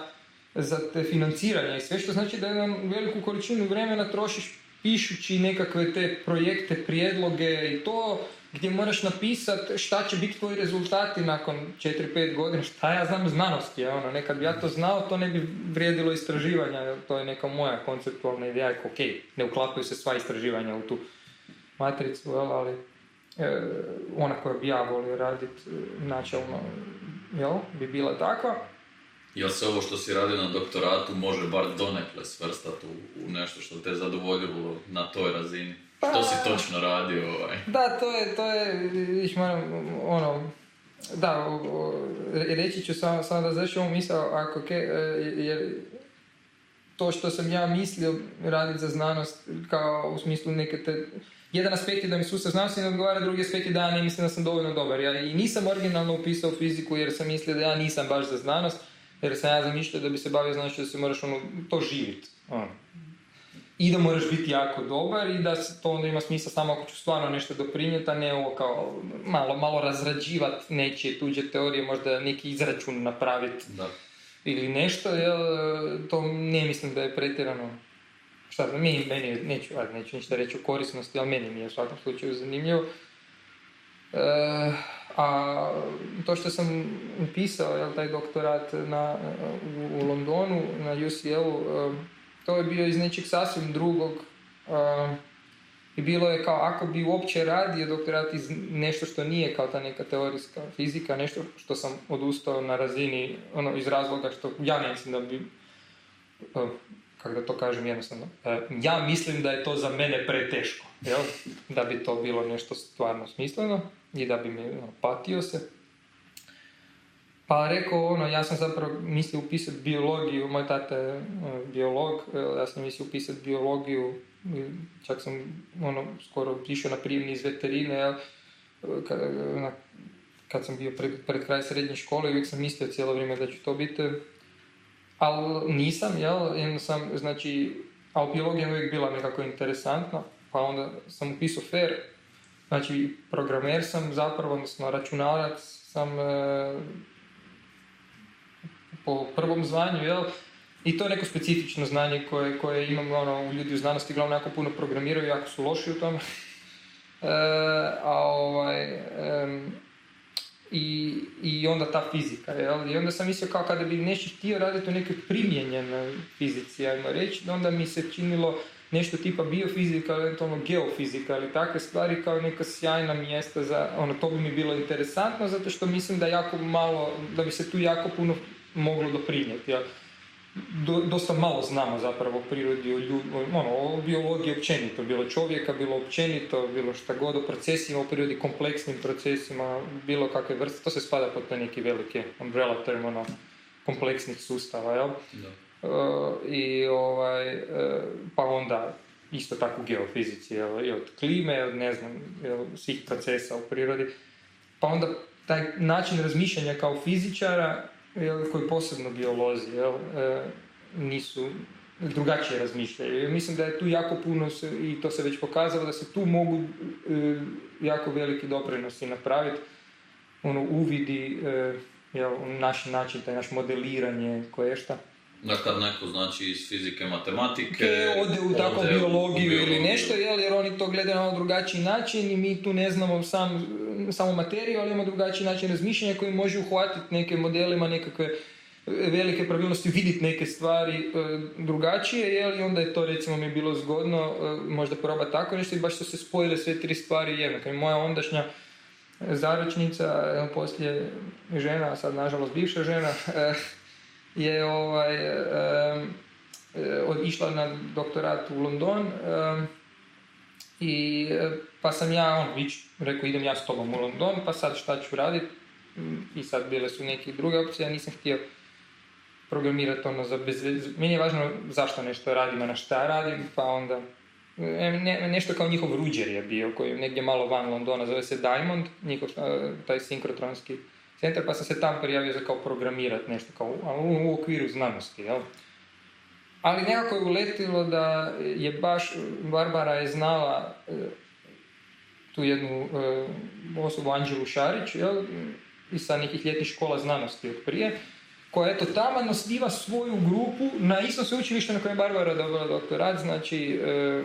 za te financiranje. I sve što znači da jedan veliku količinu vremena trošiš pišući nekakve te projekte, prijedloge i to gdje moraš napisati šta će biti tvoji rezultati nakon 4-5 godina, šta ja znam znanosti, je ono, nekad bi ja to znao, to ne bi vrijedilo istraživanja, to je neka moja konceptualna ideja, ok, ne uklapaju se sva istraživanja u tu matricu, ali e, ona koja bi ja volio raditi e, načelno, jel, bi bila takva. Jel se ovo što si radio na doktoratu može bar donekle svrstati u, u nešto što te zadovoljilo na toj razini? Pa, što si točno radio? Ovaj? Da, to je, to je, viš moram, ono, da, reći ću samo, samo da zašto ovom misao, ako ke, e, jer to što sam ja mislio raditi za znanost kao u smislu neke te jedan aspekt je da mi sustav znanosti ne odgovara, drugi aspekt je da ja ne mislim da sam dovoljno dobar. Ja i nisam originalno upisao fiziku jer sam mislio da ja nisam baš za znanost, jer sam ja zamišljao da bi se bavio znanosti da se moraš ono, to živjeti. Ono. I da moraš biti jako dobar i da to onda ima smisla samo ako ću stvarno nešto doprinijeti, a ne ovo kao malo, malo razrađivati nečije tuđe teorije, možda neki izračun napraviti. Da. Ili nešto, jel, to ne mislim da je pretjerano šta znam, meni, meni neću, neću ništa reći o korisnosti, ali meni mi je u svakom slučaju zanimljivo. E, a to što sam upisao, jel, taj doktorat na, u, u Londonu, na UCL-u, e, to je bio iz nečeg sasvim drugog. E, I bilo je kao, ako bi uopće radio doktorat iz nešto što nije kao ta neka teorijska fizika, nešto što sam odustao na razini, ono, iz razloga što ja mislim da bi kako da to kažem jednostavno, e, ja mislim da je to za mene preteško, jel? da bi to bilo nešto stvarno smisleno i da bi mi ono, patio se. Pa rekao, ono, ja sam zapravo mislio upisati biologiju, moj tata je biolog, e, ja sam mislio upisati biologiju, čak sam ono, skoro išao na prijemni iz veterine, jel? kad sam bio pred, pred kraj srednje škole, uvijek sam mislio cijelo vrijeme da ću to biti ali nisam, jel, jer sam, znači, ali biologija uvijek bila nekako interesantna, pa onda sam upisao FAIR, znači programer sam zapravo, odnosno računalac sam e, po prvom zvanju, jel, i to je neko specifično znanje koje, koje imam, ono, ljudi u znanosti glavno jako puno programiraju, jako su loši u tome. E, a ovaj, i, i onda ta fizika. Jel? I onda sam mislio kao kada bi nešto htio raditi u nekoj primjenjenoj fizici, ajmo reći, onda mi se činilo nešto tipa biofizika, eventualno geofizika ili takve stvari kao neka sjajna mjesta za, ono, to bi mi bilo interesantno zato što mislim da jako malo, da bi se tu jako puno moglo doprinijeti. Jel? do, dosta malo znamo zapravo o prirodi, o, ljud, ono, o biologiji općenito, bilo čovjeka, bilo općenito, bilo šta god o procesima u prirodi, kompleksnim procesima, bilo kakve vrste, to se spada pod te neki velike umbrella term, ono, kompleksnih sustava, jel? Da. Uh, I ovaj, uh, pa onda isto tako u geofizici, jel? i od klime, od ne znam, jel, svih procesa u prirodi. Pa onda taj način razmišljanja kao fizičara jel, koji posebno biolozi jel, e, nisu drugačije razmišljaju. Mislim da je tu jako puno, i to se već pokazalo, da se tu mogu e, jako veliki doprinosi napraviti, ono, uvidi, e, jel, naš način, taj naš modeliranje, koje šta. Da kad neko znači iz fizike, matematike... ode u takvu biologiju, ili nešto, jel, jer oni to gledaju na drugačiji način i mi tu ne znamo sam, samo materiju, ali imamo drugačiji način razmišljanja koji može uhvatiti neke modelima, nekakve velike pravilnosti, vidjeti neke stvari e, drugačije, jel, i onda je to recimo mi bilo zgodno e, možda probati tako nešto i baš su se spojile sve tri stvari jednako. moja ondašnja zaručnica, poslije žena, sad nažalost bivša žena, e, je ovaj, e, od- išla na doktorat u London i e, pa sam ja on, ić, rekao idem ja s tobom u London, pa sad šta ću raditi i sad bile su neke druge opcije, ja nisam htio programirati ono za bez. Meni je važno zašto nešto radim, a na šta radim, pa onda ne, nešto kao njihov ruđer je bio, koji je negdje malo van Londona, zove se Diamond, njihov e, taj sinkrotronski centar, pa sam se tam prijavio za kao programirat nešto, kao, u, u okviru znanosti, jel? Ali nekako je uletilo da je baš, Barbara je znala e, tu jednu e, osobu, Anđelu Šarić, jel? i sa nekih ljetnih škola znanosti od prije, koja eto tamo osniva svoju grupu na istom sveučilištu na kojem je Barbara dobila doktorat, znači e,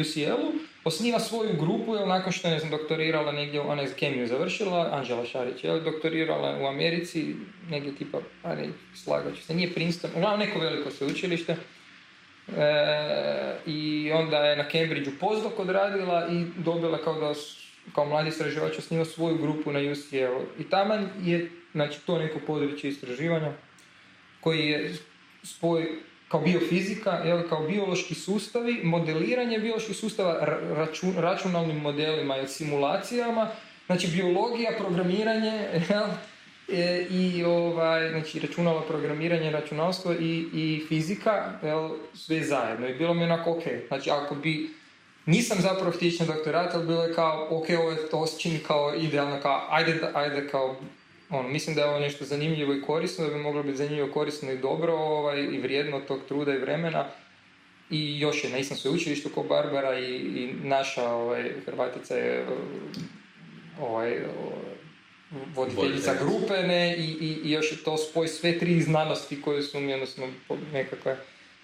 UCL-u, osniva svoju grupu, jer nakon što je doktorirala negdje, ona je kemiju završila, Anđela Šarić, je doktorirala u Americi, negdje tipa, a ne, slagat ću se, nije Princeton, uglavnom neko veliko sveučilište, E, I onda je na Cambridgeu postdoc odradila i dobila kao da kao mladi istraživač osniva svoju grupu na UCL. I taman je znači, to neko područje istraživanja koji je spoj kao biofizika, jel, kao biološki sustavi, modeliranje bioloških sustava ra- račun- računalnim modelima i simulacijama, znači biologija, programiranje, jel, e, i ovaj, znači računalo programiranje, računalstvo i, i fizika, jel, sve zajedno. I bilo mi onako ok, znači ako bi nisam zapravo htio doktorat, ali bilo je kao, ok, ovo je to kao idealno, kao, ajde, ajde, kao, ono, mislim da je ovo nešto zanimljivo i korisno, da bi moglo biti zanimljivo, korisno i dobro, ovaj, i vrijedno tog truda i vremena. I još je, na istom sveučilištu kao Barbara i, i naša ovaj, Hrvatica je ovaj, voditeljica grupe, ne, i, i, i još je to spoj sve tri znanosti koje su mi, odnosno nekakve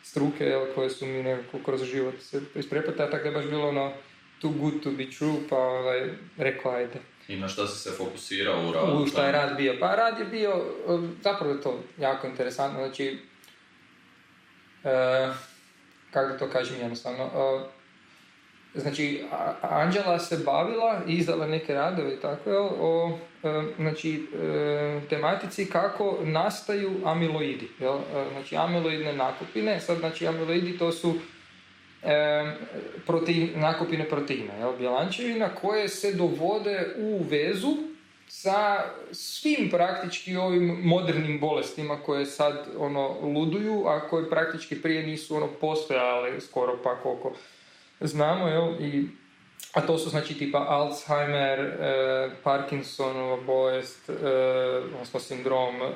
struke jel, koje su mi nekako kroz život se isprepletale, tako da je baš bilo ono too good to be true, pa ovaj, rekao ajde. I na šta si se fokusirao u radu? U šta je rad bio? Pa rad je bio, um, zapravo je to jako interesantno, znači, e, kako to kažem jednostavno, e, znači, Anđela se bavila i izdala neke radove tako, jel, o e, znači, e, tematici kako nastaju amiloidi, jel, e, znači amiloidne nakupine, sad znači amiloidi to su protein, nakupine proteina, jel, bjelančevina koje se dovode u vezu sa svim praktički ovim modernim bolestima koje sad ono luduju, a koje praktički prije nisu ono postojale skoro pa koliko znamo, jel, i a to su znači tipa Alzheimer, e, Parkinsonova bolest, e, odnosno sindrom, e,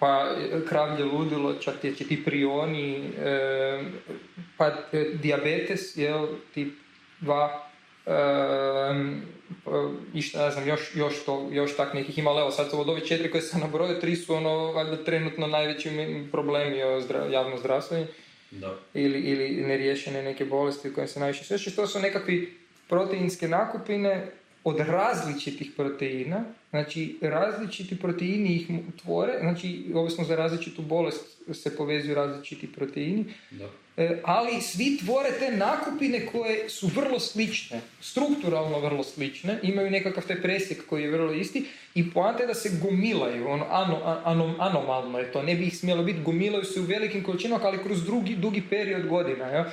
pa kravlje ludilo, čak ti, ti prioni, e, pa diabetes, jel, tip 2, e, i šta ja znam, još, još, to, još tak nekih ima, ali evo sad od ove četiri koje sam nabrojio, tri su ono, valjda trenutno najveći problemi o zdra, javno zdravstveni Da. ili, ili neriješene neke bolesti u koje se najviše sveće. To su nekakvi proteinske nakupine od različitih proteina, znači različiti proteini ih tvore, znači ovisno za različitu bolest se povezuju različiti proteini, Da. E, ali svi tvore te nakupine koje su vrlo slične, strukturalno vrlo slične, imaju nekakav taj presjek koji je vrlo isti i poanta je da se gomilaju, ono, ano, ano- anomalno je to, ne bi ih smjelo biti, gomilaju se u velikim količinama, ali kroz drugi, dugi period godina, ja?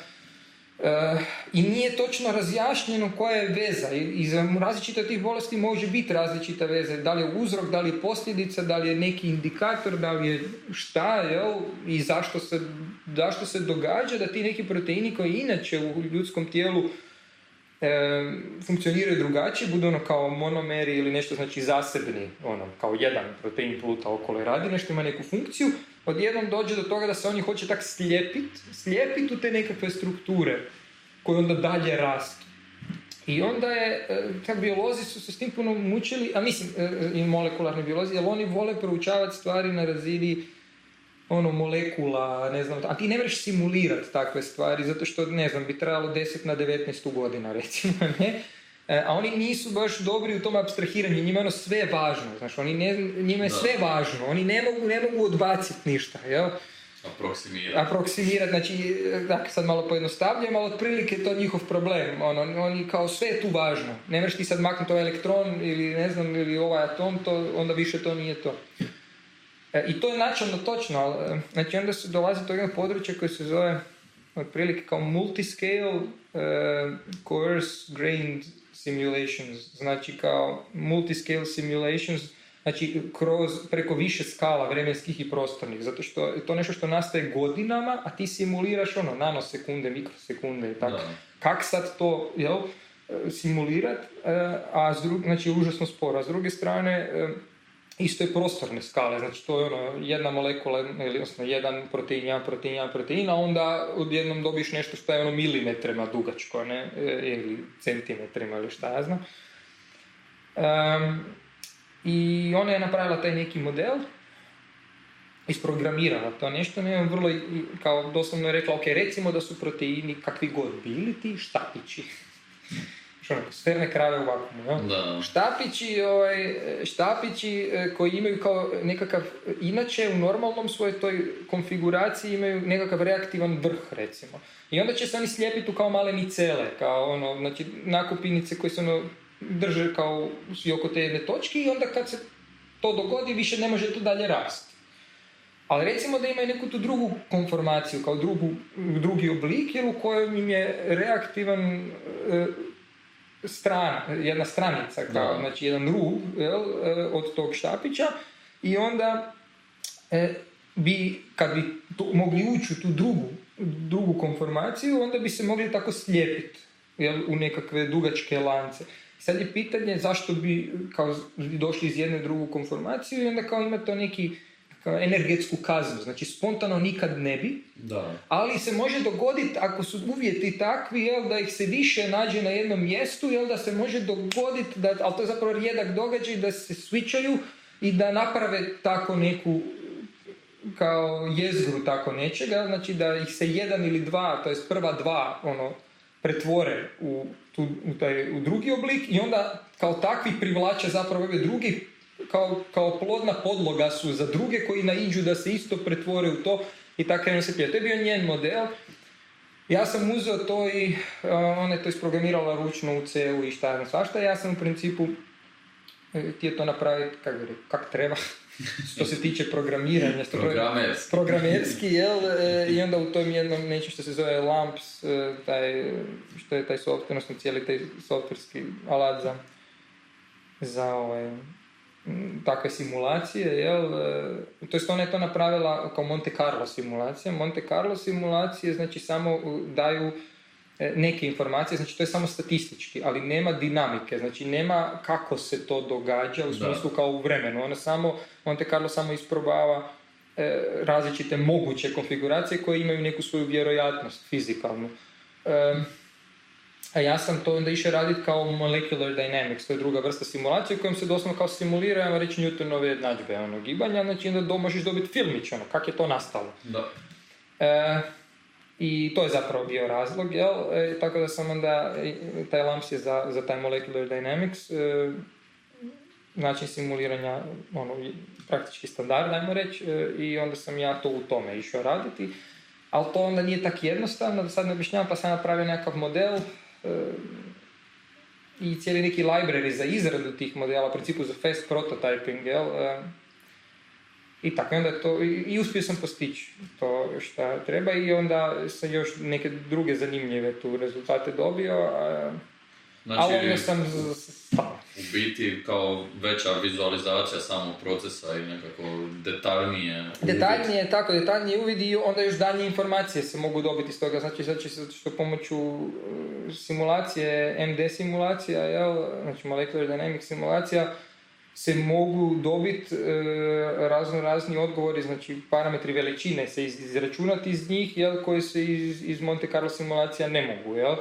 E, I nije točno razjašnjeno koja je veza. I, za različite tih bolesti može biti različita veza. Da li je uzrok, da li je posljedica, da li je neki indikator, da li je šta, jel? I zašto se, zašto se događa da ti neki proteini koji inače u ljudskom tijelu e, funkcioniraju drugačije, budu ono kao monomeri ili nešto znači zasebni, ono, kao jedan protein pluta okolo i radi nešto, ima neku funkciju, odjednom dođe do toga da se oni hoće tak slijepit, slijepit u te nekakve strukture koje onda dalje rastu. I onda je, e, tak biolozi su se s tim puno mučili, a mislim, e, i molekularni biolozi, jer oni vole proučavati stvari na razini ono, molekula, ne znam, a ti ne možeš simulirati takve stvari, zato što, ne znam, bi trajalo 10 na 19 godina, recimo, ne? E, a oni nisu baš dobri u tom abstrahiranju, njima je ono sve važno, znaš, oni ne, njima je Da. sve važno, oni ne mogu, ne mogu odbaciti ništa, jel? Aproksimirati. aproksimirati, znači, dakle, sad malo pojednostavljujem, ali otprilike je to njihov problem, ono, oni kao sve je tu važno, ne možeš ti sad maknuti ovaj elektron ili ne znam, ili ovaj atom, to, onda više to nije to. E, I to je načelno točno, ali e, znači onda se dolazi do jednog područja koje se zove otprilike kao multiscale uh, coarse grained simulations, znači kao multiscale simulations, znači kroz, preko više skala vremenskih i prostornih, zato što je to nešto što nastaje godinama, a ti simuliraš ono, nanosekunde, mikrosekunde i tako. Kak sad to, jel, simulirat, e, a s znači užasno sporo, a s druge strane, e, isto je prostorne skale, znači to je ono, jedna molekula, ili odnosno jedan protein, jedan protein, jedan protein, a onda odjednom dobiš nešto što je ono milimetrima dugačko, ne, e, ili centimetrima ili šta ja znam. Em, I ona je napravila taj neki model, isprogramirala to nešto, ne, vrlo, kao doslovno je rekla, ok, recimo da su proteini kakvi god bili ti štapići. Što ono, sferne krave u vakumu, jel? Da. Štapići, ovaj, štapići e, koji imaju kao nekakav, inače u normalnom svojoj toj konfiguraciji imaju nekakav reaktivan vrh recimo. I onda će se oni slijepiti u kao male micele, kao ono, znači nakupinice koje se ono drže kao svi oko te jedne točke i onda kad se to dogodi više ne može to dalje rasti. Ali recimo da imaju neku tu drugu konformaciju, kao drugu, drugi oblik, jer u kojem im je reaktivan e, strana, jedna stranica, kao, Da. znači jedan rub jel, e, od tog štapića i onda e, bi, kad bi tu, mogli ući u tu drugu, drugu konformaciju, onda bi se mogli tako slijepiti jel, u nekakve dugačke lance. Sad je pitanje zašto bi kao došli iz jedne drugu konformaciju i onda kao ima to neki energetsku kaznu, znači spontano nikad ne bi, Da. ali se može dogoditi ako su uvjeti takvi jel, da ih se više nađe na jednom mjestu, jel, da se može dogoditi, da, ali to je zapravo rijedak događaj, da se switchaju i da naprave tako neku kao jezgru tako nečega, znači da ih se jedan ili dva, to jest prva dva, ono, pretvore u, tu, u, taj, u drugi oblik i onda kao takvi privlače zapravo ove drugi kao, kao plodna podloga su za druge koji naiđu da se isto pretvore u to i tako krenu se pije. To je bio njen model. Ja sam uzeo to i uh, ona je to isprogramirala ručno u C-u i šta je svašta. Ja sam u principu e, htio to napraviti kak, bi rekao, kak treba, što se tiče programiranja. što Programerski. programerski, jel, e, i onda u tom jednom nečem što se zove LAMPS, e, taj, što je taj software, odnosno cijeli taj softverski alat za, za ovaj, takve simulacije, jel, e, to jest ona je to napravila kao Monte Carlo simulacija. Monte Carlo simulacije znači samo daju e, neke informacije, znači to je samo statistički, ali nema dinamike, znači nema kako se to događa u smislu kao u vremenu. Ona samo, Monte Carlo samo isprobava e, različite moguće konfiguracije koje imaju neku svoju vjerojatnost fizikalnu. A ja sam to onda išao raditi kao molecular dynamics, to je druga vrsta simulacije u kojem se doslovno kao simulira, ajmo reći, Newtonove jednadžbe, ono, gibanja, znači onda do, možeš dobiti filmić, ono, kak je to nastalo. Da. E, I to je zapravo bio razlog, jel? E, tako da sam onda, e, taj LAMS je za, za taj molecular dynamics, e, način simuliranja, ono, praktički standard, ajmo reći, e, i onda sam ja to u tome išao raditi. Ali to onda nije tako jednostavno, da sad ne objašnjavam, pa sam napravio nekakav model i cijeli neki library za izradu tih modela, u principu za fast prototyping, jel? E, i tako, onda to, i, uspio sam postići to šta treba i onda sam još neke druge zanimljive tu rezultate dobio, a, Znači, ali onda sam u biti kao veća vizualizacija samog procesa i nekako detaljnije. Detaljnije je tako, detaljnije uvid i onda još dalje informacije se mogu dobiti iz toga. Znači, znači što pomoću e, simulacije, MD simulacija, jel, znači molecular dynamic simulacija, se mogu dobiti razno razni odgovori, znači parametri veličine se iz- izračunati iz njih, jel, koji se iz, iz Monte Carlo simulacija ne mogu, jel.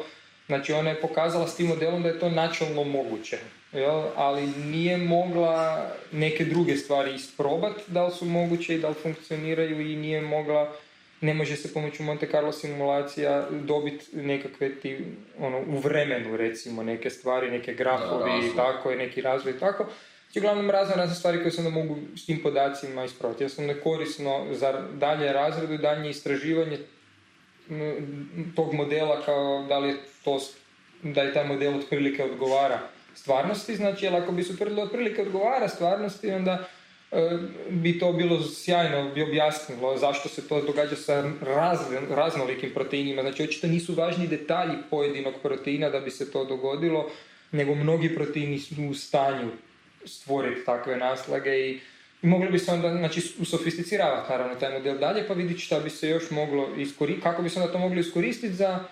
Znači ona je pokazala s tim modelom da je to načelno moguće, jel? ali nije mogla neke druge stvari isprobati da li su moguće i da li funkcioniraju i nije mogla, ne može se pomoću Monte Carlo simulacija dobiti nekakve ti, ono, u vremenu recimo neke stvari, neke grafovi i tako i neki razvoj i tako. Znači uglavnom razne razne stvari koje se onda mogu s tim podacima ispraviti. Jednostavno je korisno za dalje razredu i dalje istraživanje tog modela kao da li je to, da je taj model otprilike odgovara stvarnosti, znači, jer ako bi utvrdilo otprilike odgovara stvarnosti, onda e, bi to bilo sjajno, bi objasnilo zašto se to događa sa razli- raznolikim proteinima. Znači, očito nisu važni detalji pojedinog proteina da bi se to dogodilo, nego mnogi proteini su u stanju stvoriti takve naslage i mogli bi se onda, znači, usofisticiravati naravno taj model dalje, pa vidjeti šta bi se još moglo iskoristiti, kako bi se onda to moglo iskoristiti za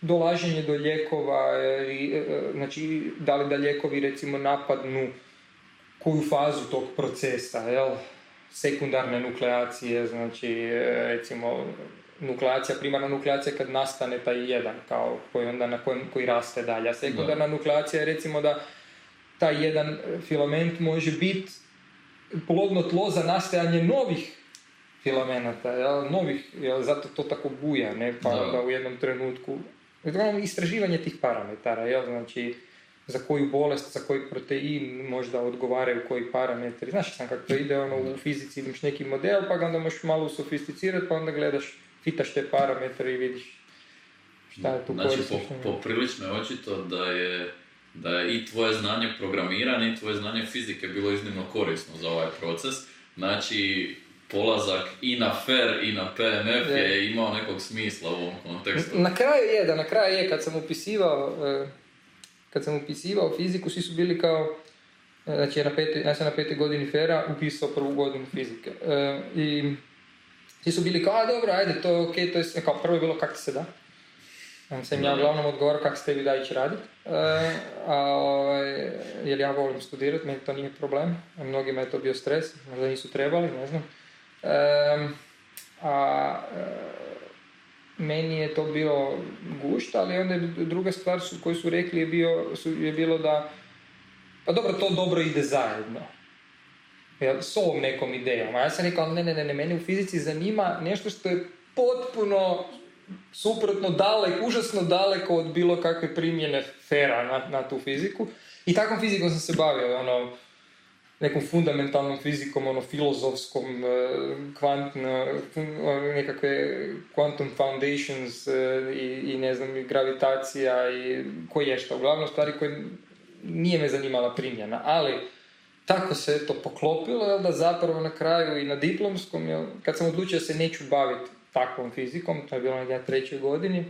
dolaženje do lijekova, e, i, e, znači, da li da lijekovi recimo napadnu koju fazu tog procesa, jel? Sekundarne nukleacije, znači, e, recimo, nukleacija, primarna nukleacija kad nastane taj jedan, kao koji onda na kojem, koji raste dalje. A sekundarna nukleacija je recimo da taj jedan filament može biti plodno tlo za nastajanje novih filamenata, jel, novih, jel, zato to tako buja, ne, pa Da. onda u jednom trenutku, uglavnom istraživanje tih parametara, jel, znači, za koju bolest, za koji protein možda odgovaraju koji parametri. Znaš sam kako to ide, ono, u fizici imaš neki model, pa ga onda možeš malo sofisticirati, pa onda gledaš, pitaš te parametre i vidiš šta je tu Znači, po, koristiš. ono. poprilično je očito da je, da je i tvoje znanje programiranja i tvoje znanje fizike bilo iznimno korisno za ovaj proces. Znači, polazak i na FER i na PNF Je. je imao nekog smisla u ovom kontekstu. Na kraju je, da na kraju je, kad sam upisivao, e, kad sam upisivao fiziku, svi su bili kao, e, znači ja, na peti, ja sam na petoj godini fera upisao prvu godinu fizike. E, I svi su bili kao, a dobro, ajde, to je okej, to je kao prvo je bilo kako ti se da. Sam ja uglavnom odgovarao kako se tebi da ići raditi. E, a, ovaj, jer ja volim studirati, meni to nije problem. A mnogima je to bio stres, možda nisu trebali, ne znam. E, a e, meni je to bilo gušt, ali onda je druga stvar su, koju su rekli je, bio, su, je bilo da pa dobro, to dobro ide zajedno. Jel, s ovom nekom idejom. A ja sam rekao, ne, ne, ne, ne, u fizici zanima nešto što je potpuno suprotno daleko, užasno daleko od bilo kakve primjene fera na, na tu fiziku. I takvom fizikom sam se bavio, ono, nekom fundamentalnom fizikom, ono, filozofskom, e, kvantno, fun- ono, nekakve quantum foundations e, i, i ne znam, i gravitacija i koji je šta. Uglavnom stvari koje nije me zanimala primjena, ali tako se to poklopilo, jel, da zapravo na kraju i na diplomskom, jel, kad sam odlučio da se neću baviti takvom fizikom, to je bilo na trećoj godini,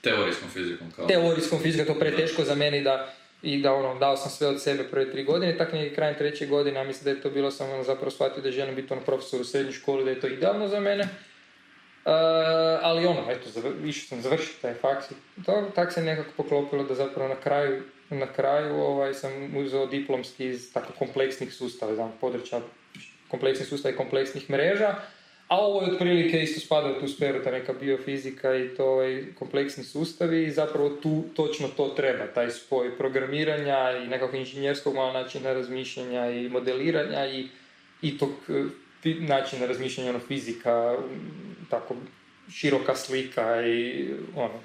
Teorijskom fizikom kao. teorijskom fizikom, to je preteško za meni da i da ono, dao sam sve od sebe prve tri godine, tako negdje krajem treće godine, a mislim da je to bilo sam ono, zapravo shvatio da želim biti ono profesor u srednjoj školi, da je to idealno za mene. E, ali ono, eto, zavr- išao sam završiti taj faks i to, tak se nekako poklopilo da zapravo na kraju, na kraju ovaj, sam uzeo diplomski iz tako kompleksnih sustava, znam, područja kompleksnih sustava i kompleksnih mreža, a ovo je otprilike isto spada u tu sferu, ta neka biofizika i to ovaj, kompleksni sustavi i zapravo tu točno to treba, taj spoj programiranja i nekakvog inženjerskog malo načina razmišljanja i modeliranja i, i tog eh, načina razmišljanja ono, fizika, tako široka slika i ono,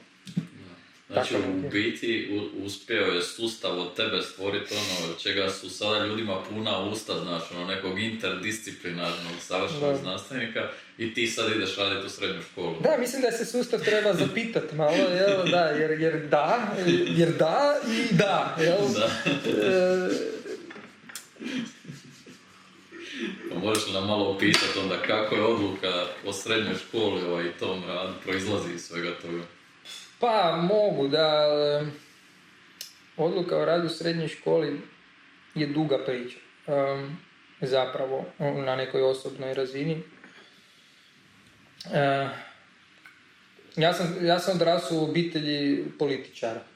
Znači, Tako u biti u- uspio je sustav od tebe stvoriti ono čega su sada ljudima puna usta, znaš, ono nekog interdisciplinarnog savršenog znanstvenika i ti sad ideš raditi u srednju školu. Da, mislim da se sustav treba zapitati malo, jel, da, jer, jer da, jer da i da, jel? Da. E, Pa možeš li nam malo opisati onda kako je odluka o srednjoj školi ovaj, i tom radu proizlazi iz svega toga? Pa mogu da odluka o radu u srednjoj školi je duga priča. Em, zapravo na nekoj osobnoj razini. E, ja, sam, ja sam odrasao u obitelji političara.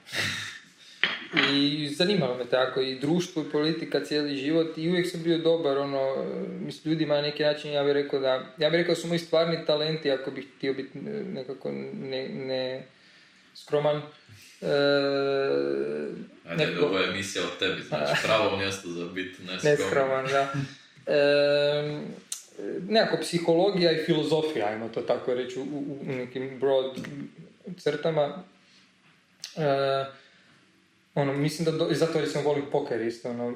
I zanimalo me tako i društvo i politika cijeli život i uvijek sam bio dobar, ono, s ljudima na neki način ja bih rekao da, ja bih rekao da su moji stvarni talenti ako bih htio biti e, nekako ne, ne skroman. E, Ajde, nekako- ovo je emisija o tebi, znači pravo mjesto za biti neskroman. Neskroman, da. E, nekako psihologija i filozofija, ajmo to tako reći, u, u nekim broad crtama. E, ono, mislim da, do, zato recimo volim poker isto, ono,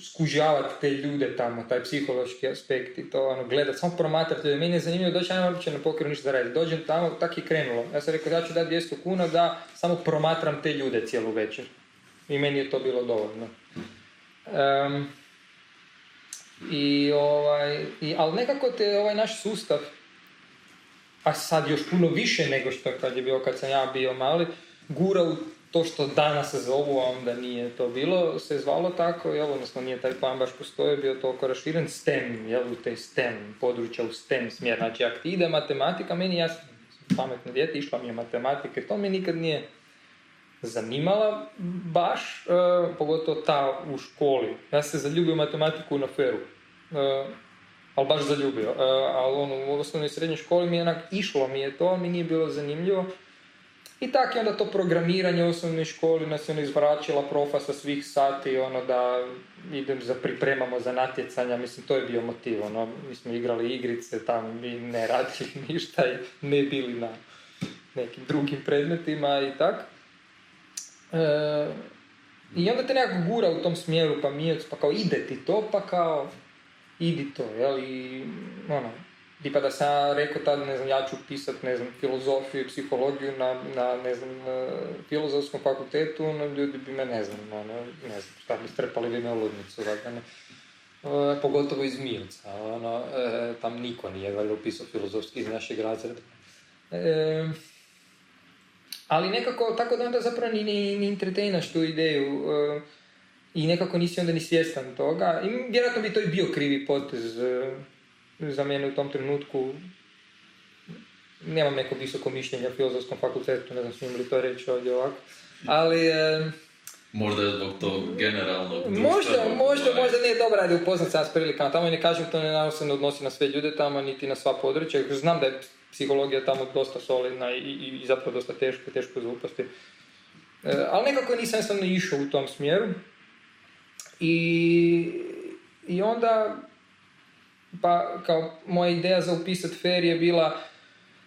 skužavati te ljude tamo, taj psihološki aspekt i to, ono, gledat, samo promatrati, meni je zanimljivo doći, ajmo uopće na pokeru ništa zaraditi, dođem tamo, tak je krenulo. Ja sam rekao, ja ću dati 200 kuna da samo promatram te ljude cijelu večer. I meni je to bilo dovoljno. Em, I, ovaj, i, ali nekako te ovaj naš sustav, a sad još puno više nego što kad je bio kad sam ja bio mali, gura u to što danas se zovu, a onda nije to bilo, se zvalo tako, jel, odnosno nije taj plan baš postoje, bio toliko raširen STEM, jel, u te STEM, područja u STEM smjer, znači ako ti ide matematika, meni ja pametno dijete, išla mi je matematika, to mi nikad nije zanimala baš, e, pogotovo ta u školi. Ja se zaljubio matematiku na feru, e, ali baš zaljubio. E, ali ono, u osnovnoj i srednjoj školi mi je onak, išlo mi je to, mi nije bilo zanimljivo. I tako je onda to programiranje u osnovnoj školi nas je ono profa sa svih sati, ono da idem za pripremamo za natjecanja, mislim to je bio motiv, ono, mi smo igrali igrice, tamo mi ne radili ništa i ne bili na nekim drugim predmetima i tak. E, I onda te nekako gura u tom smjeru, pa mijec, pa kao ide ti to, pa kao idi to, jel, i ono, tipa da sam ja rekao tad, ne znam, ja ću pisat, ne znam, filozofiju i psihologiju na, na, ne znam, na filozofskom fakultetu, ono, ljudi bi me, ne znam, ono, ne znam, šta bi strpali bi me u ludnicu, valjda ne. E, pogotovo iz Milca, ono, e, tam niko nije valjda upisao filozofski iz našeg razreda. E, ali nekako, tako da onda zapravo ni, ni, ni entertainaš tu ideju e, i nekako nisi onda ni svjestan toga. I vjerojatno bi to i bio krivi potez za mene u tom trenutku. Nemam neko visoko mišljenje o filozofskom fakultetu, ne znam smijem li to reći ovdje ovako. Ali... E, Možda je zbog tog generalnog Možda, društvenog, možda, ovaj, možda nije dobro ajde upoznat sam s prilikama tamo i ne kažem to ne se ne odnosi na sve ljude tamo niti na sva područja. Znam da je psihologija tamo dosta solidna i, i, i zapravo dosta teško, teško za upasti. E, ali nekako nisam sam išao u tom smjeru. I, I onda, pa kao moja ideja za upisat fer je bila,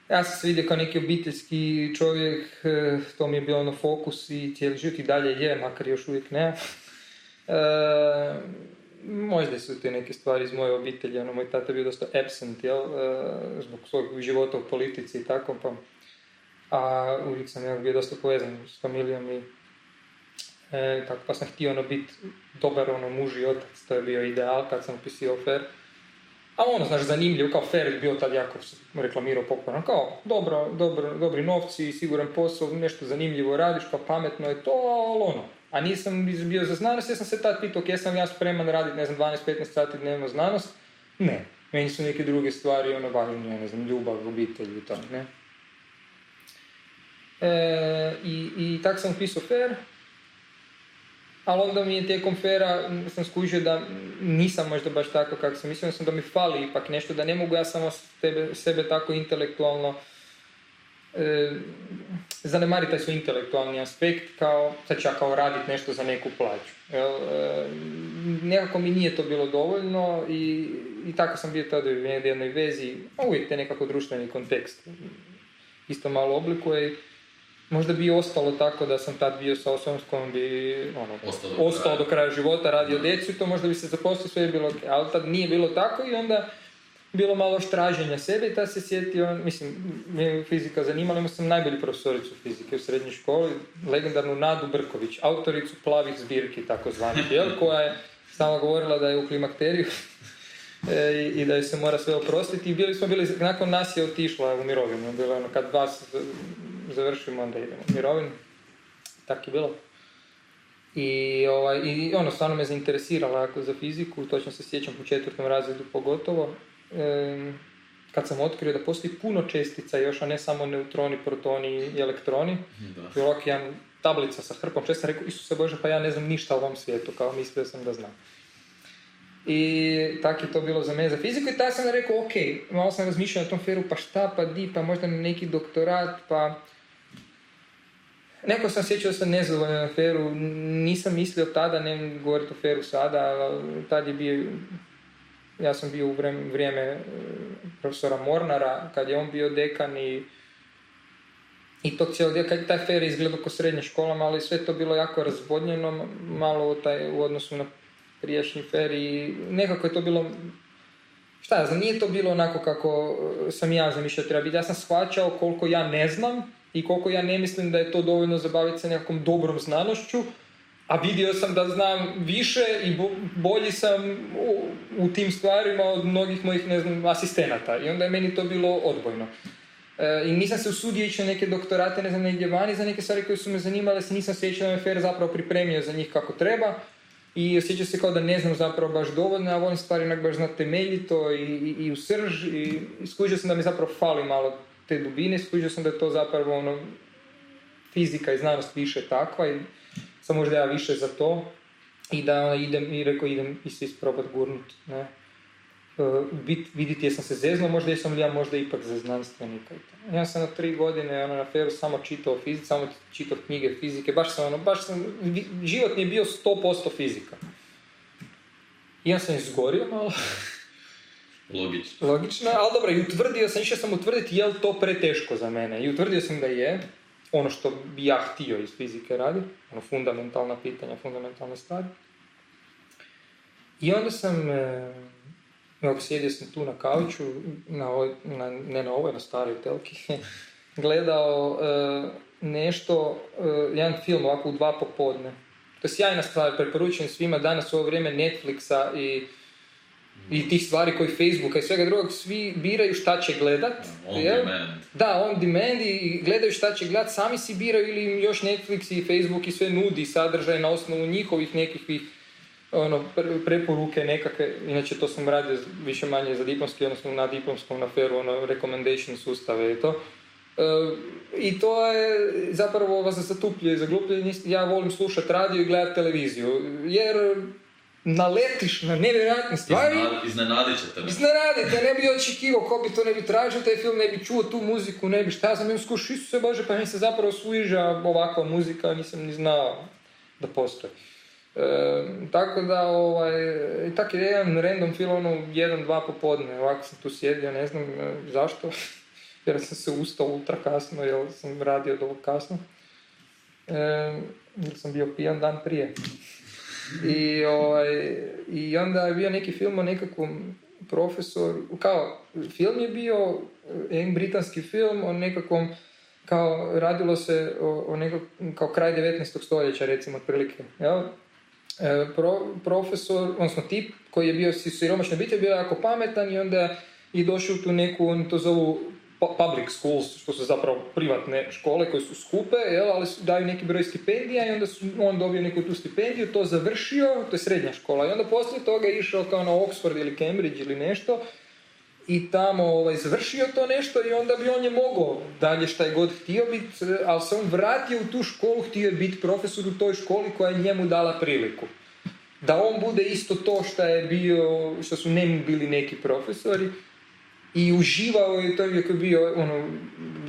ja sam se vidio kao neki obiteljski čovjek, e, to mi je bilo na fokus i cijeli život i dalje je, makar još uvijek ne. E, možda su te neke stvari iz moje obitelji, ono, moj tata je bio dosta absent, jel, e, zbog svog života u politici i tako, pa, a uvijek sam jel, bio dosta povezan s familijom i e, tako, pa sam htio ono biti dobar ono muž i otac, to je bio ideal kad sam upisio fer. A ono, znaš, zanimljivo, kao fer je bio tad jako reklamirao popularno, kao dobro, dobro, dobri novci, siguran posao, nešto zanimljivo radiš, pa pametno je to, ali ono, a nisam bio za znanost, ja sam se tad pitao, jesam ja spreman raditi, ne znam, 12-15 sati dnevno znanost? Ne. Meni su neke druge stvari, ono, važnije, ne znam, ljubav, obitelj i to, ne. E, I i tak sam upisao FER, ali onda mi je tijekom fera, sam skužio da nisam možda baš tako kako sam mislio, sam da mi fali ipak nešto, da ne mogu ja samo tebe, sebe tako intelektualno e, zanemariti taj svoj intelektualni aspekt, kao, sad ću ja kao raditi nešto za neku plaću. Jel, e, nekako mi nije to bilo dovoljno i, i tako sam bio tada u jednoj vezi, uvijek te nekako društveni kontekst isto malo oblikuje. Možda bi ostalo tako da sam tad bio sa osobom s kojom bi ono, ostao kraja. do kraja života, radio djecu i to možda bi se zaposlio, sve je bilo ok. Ali tad nije bilo tako i onda bilo malo još traženja sebe i tad se sjetio, mislim, me je fizika zanimala, imao sam najbolju profesoricu fizike u srednjoj školi, legendarnu Nadu Brković, autoricu plavih zbirki, takozvanih, jel, koja je stalno govorila da je u klimakteriju e, i, da joj se mora sve oprostiti. I bili smo bili, nakon nas je otišla u mirovinu, bilo ono, kad vas završimo, onda idemo u mirovinu. Tak je bilo. I, ovaj, I ono, stvarno me zainteresirala jako za fiziku, točno se sjećam po četvrtom razredu pogotovo. Em, kad sam otkrio da postoji puno čestica još, a ne samo neutroni, protoni i elektroni. Da. Bilo ovak jedan tablica sa hrpom čestica, rekao, Isuse Bože, pa ja ne znam ništa o ovom svijetu, kao mislio sam da znam. I tako je to bilo za mene za fiziku i tada sam rekao, ok, malo sam razmišljao na tom feru, pa šta, pa di, pa možda neki doktorat, pa... Neko sam sjećao da sam nezadovoljan na feru, nisam mislio tada, ne govoriti o feru sada, ali tad je bio, ja sam bio u vrijeme, e, profesora Mornara, kad je on bio dekan i i to cijelo dio, kad je taj fer izgledao kao srednja škola, ali sve to bilo jako razvodnjeno, malo taj, u odnosu na prijašnji fer i nekako je to bilo, šta ja znam, nije to bilo onako kako sam ja zamišljao treba biti. Ja sam shvaćao koliko ja ne znam i koliko ja ne mislim da je to dovoljno zabaviti se nekakvom dobrom znanošću, a vidio sam da znam više i bo- bolji sam u, u tim stvarima od mnogih mojih, ne znam, asistenata. I onda je meni to bilo odbojno. E, I nisam se usudio ići na neke doktorate, ne znam, negdje vani za neke stvari koje su me zanimale, se nisam se da me Fer zapravo pripremio za njih kako treba. I osjećam se kao da ne znam zapravo baš dovoljno, a volim stvari onak baš znati temeljito i, i, i u srž i, i sam da mi zapravo fali malo te dubine, skužio sam da je to zapravo ono, fizika i znanost više takva i sam možda ja više za to i da ono, idem i rekao idem i se isprobat gurnut, ne. E, bit, vidjeti jesam se zeznuo, možda jesam li ja možda ipak za znanstvenika. Ja sam na tri godine ono, na feru samo čitao fiziku, samo čitao knjige fizike, baš sam ono, baš sam, život mi je bio 100% fizika. I ja sam izgorio malo, Logično. logično, ali dobro, i utvrdio sam, išao sam utvrditi je li to preteško za mene. I utvrdio sam da je, ono što bi ja htio iz fizike raditi, ono fundamentalna pitanja, fundamentalne stvari. I onda sam, e, evo, sjedio sam tu na kauču, na ovoj, na, ne na ovoj, na staroj telki, gledao e, nešto, e, jedan film ovako u dva popodne. To je sjajna stvar, preporučujem svima danas u ovo vrijeme Netflixa i i tih stvari koji Facebooka i svega drugog, svi biraju šta će gledat. On jel? demand. Da, on demand i gledaju šta će gledat, sami si biraju ili im još Netflix i Facebook i sve nudi sadržaj na osnovu njihovih nekakvih ono, pre- preporuke nekakve, inače to sam radio više manje za diplomski, odnosno na diplomskom na feru, ono, recommendation sustave i to. E, I to je zapravo vas zatupljuje, zaglupljuje, nis- ja volim slušati radio i gledati televiziju, jer naletiš na nevjerojatne stvari, Iznenad- Iznenadit. Iznenadite, ne bi očekivao, ko bi to ne bi tražio, taj film ne bi čuo tu muziku, ne bi šta, ja sam im skuš, Isuse Bože, pa mi se zapravo sviđa ovakva muzika, nisam ni znao da postoji. E, tako da, ovaj, tak je jedan random film, ono, jedan, dva popodne, ovako sam tu sjedio, ne znam e, zašto, jer sam se ustao ultra kasno, jer sam radio do kasno, e, jer sam bio pijan dan prije. I, ovaj, I onda je bio neki film o nekakvom profesoru, kao, film je bio, eh, jedan britanski film o nekakvom, kao, radilo se o, o nekak, kao kraj 19. stoljeća, recimo, otprilike, jel? E, pro, profesor, odnosno tip koji je bio si- siromašna obitelj, bio jako pametan i onda je došao tu neku, oni to zovu public schools, što su zapravo privatne škole koje su skupe, jel, ali daju neki broj stipendija i onda su, on dobio neku tu stipendiju, to završio, to je srednja škola, i onda poslije toga je išao kao na Oxford ili Cambridge ili nešto, i tamo ovaj, završio to nešto i onda bi on je mogao dalje šta je god htio biti, ali se on vratio u tu školu, htio je biti profesor u toj školi koja je njemu dala priliku. Da on bude isto to što je bio, što su njemu bili neki profesori i uživao je, to je bio ono,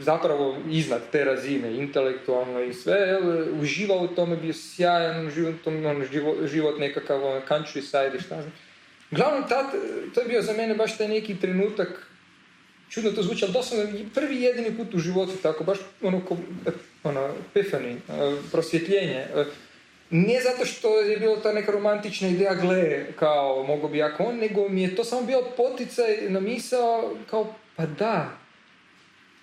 zapravo iznad te razine, intelektualno i sve, jel, uživao u tome, bio sjajan život, ono, život, život nekakav ono, countryside i šta znam. Uglavnom, tad, to je bio za mene baš taj neki trenutak, čudno to zvuči, ali doslovno prvi jedini put u životu, tako baš ono, ko, ono epiphany, eh, prosvjetljenje. Ne zato što je bilo ta neka romantična ideja, gle, kao, mogo bi jako on, nego mi je to samo bio poticaj na misao, kao, pa da,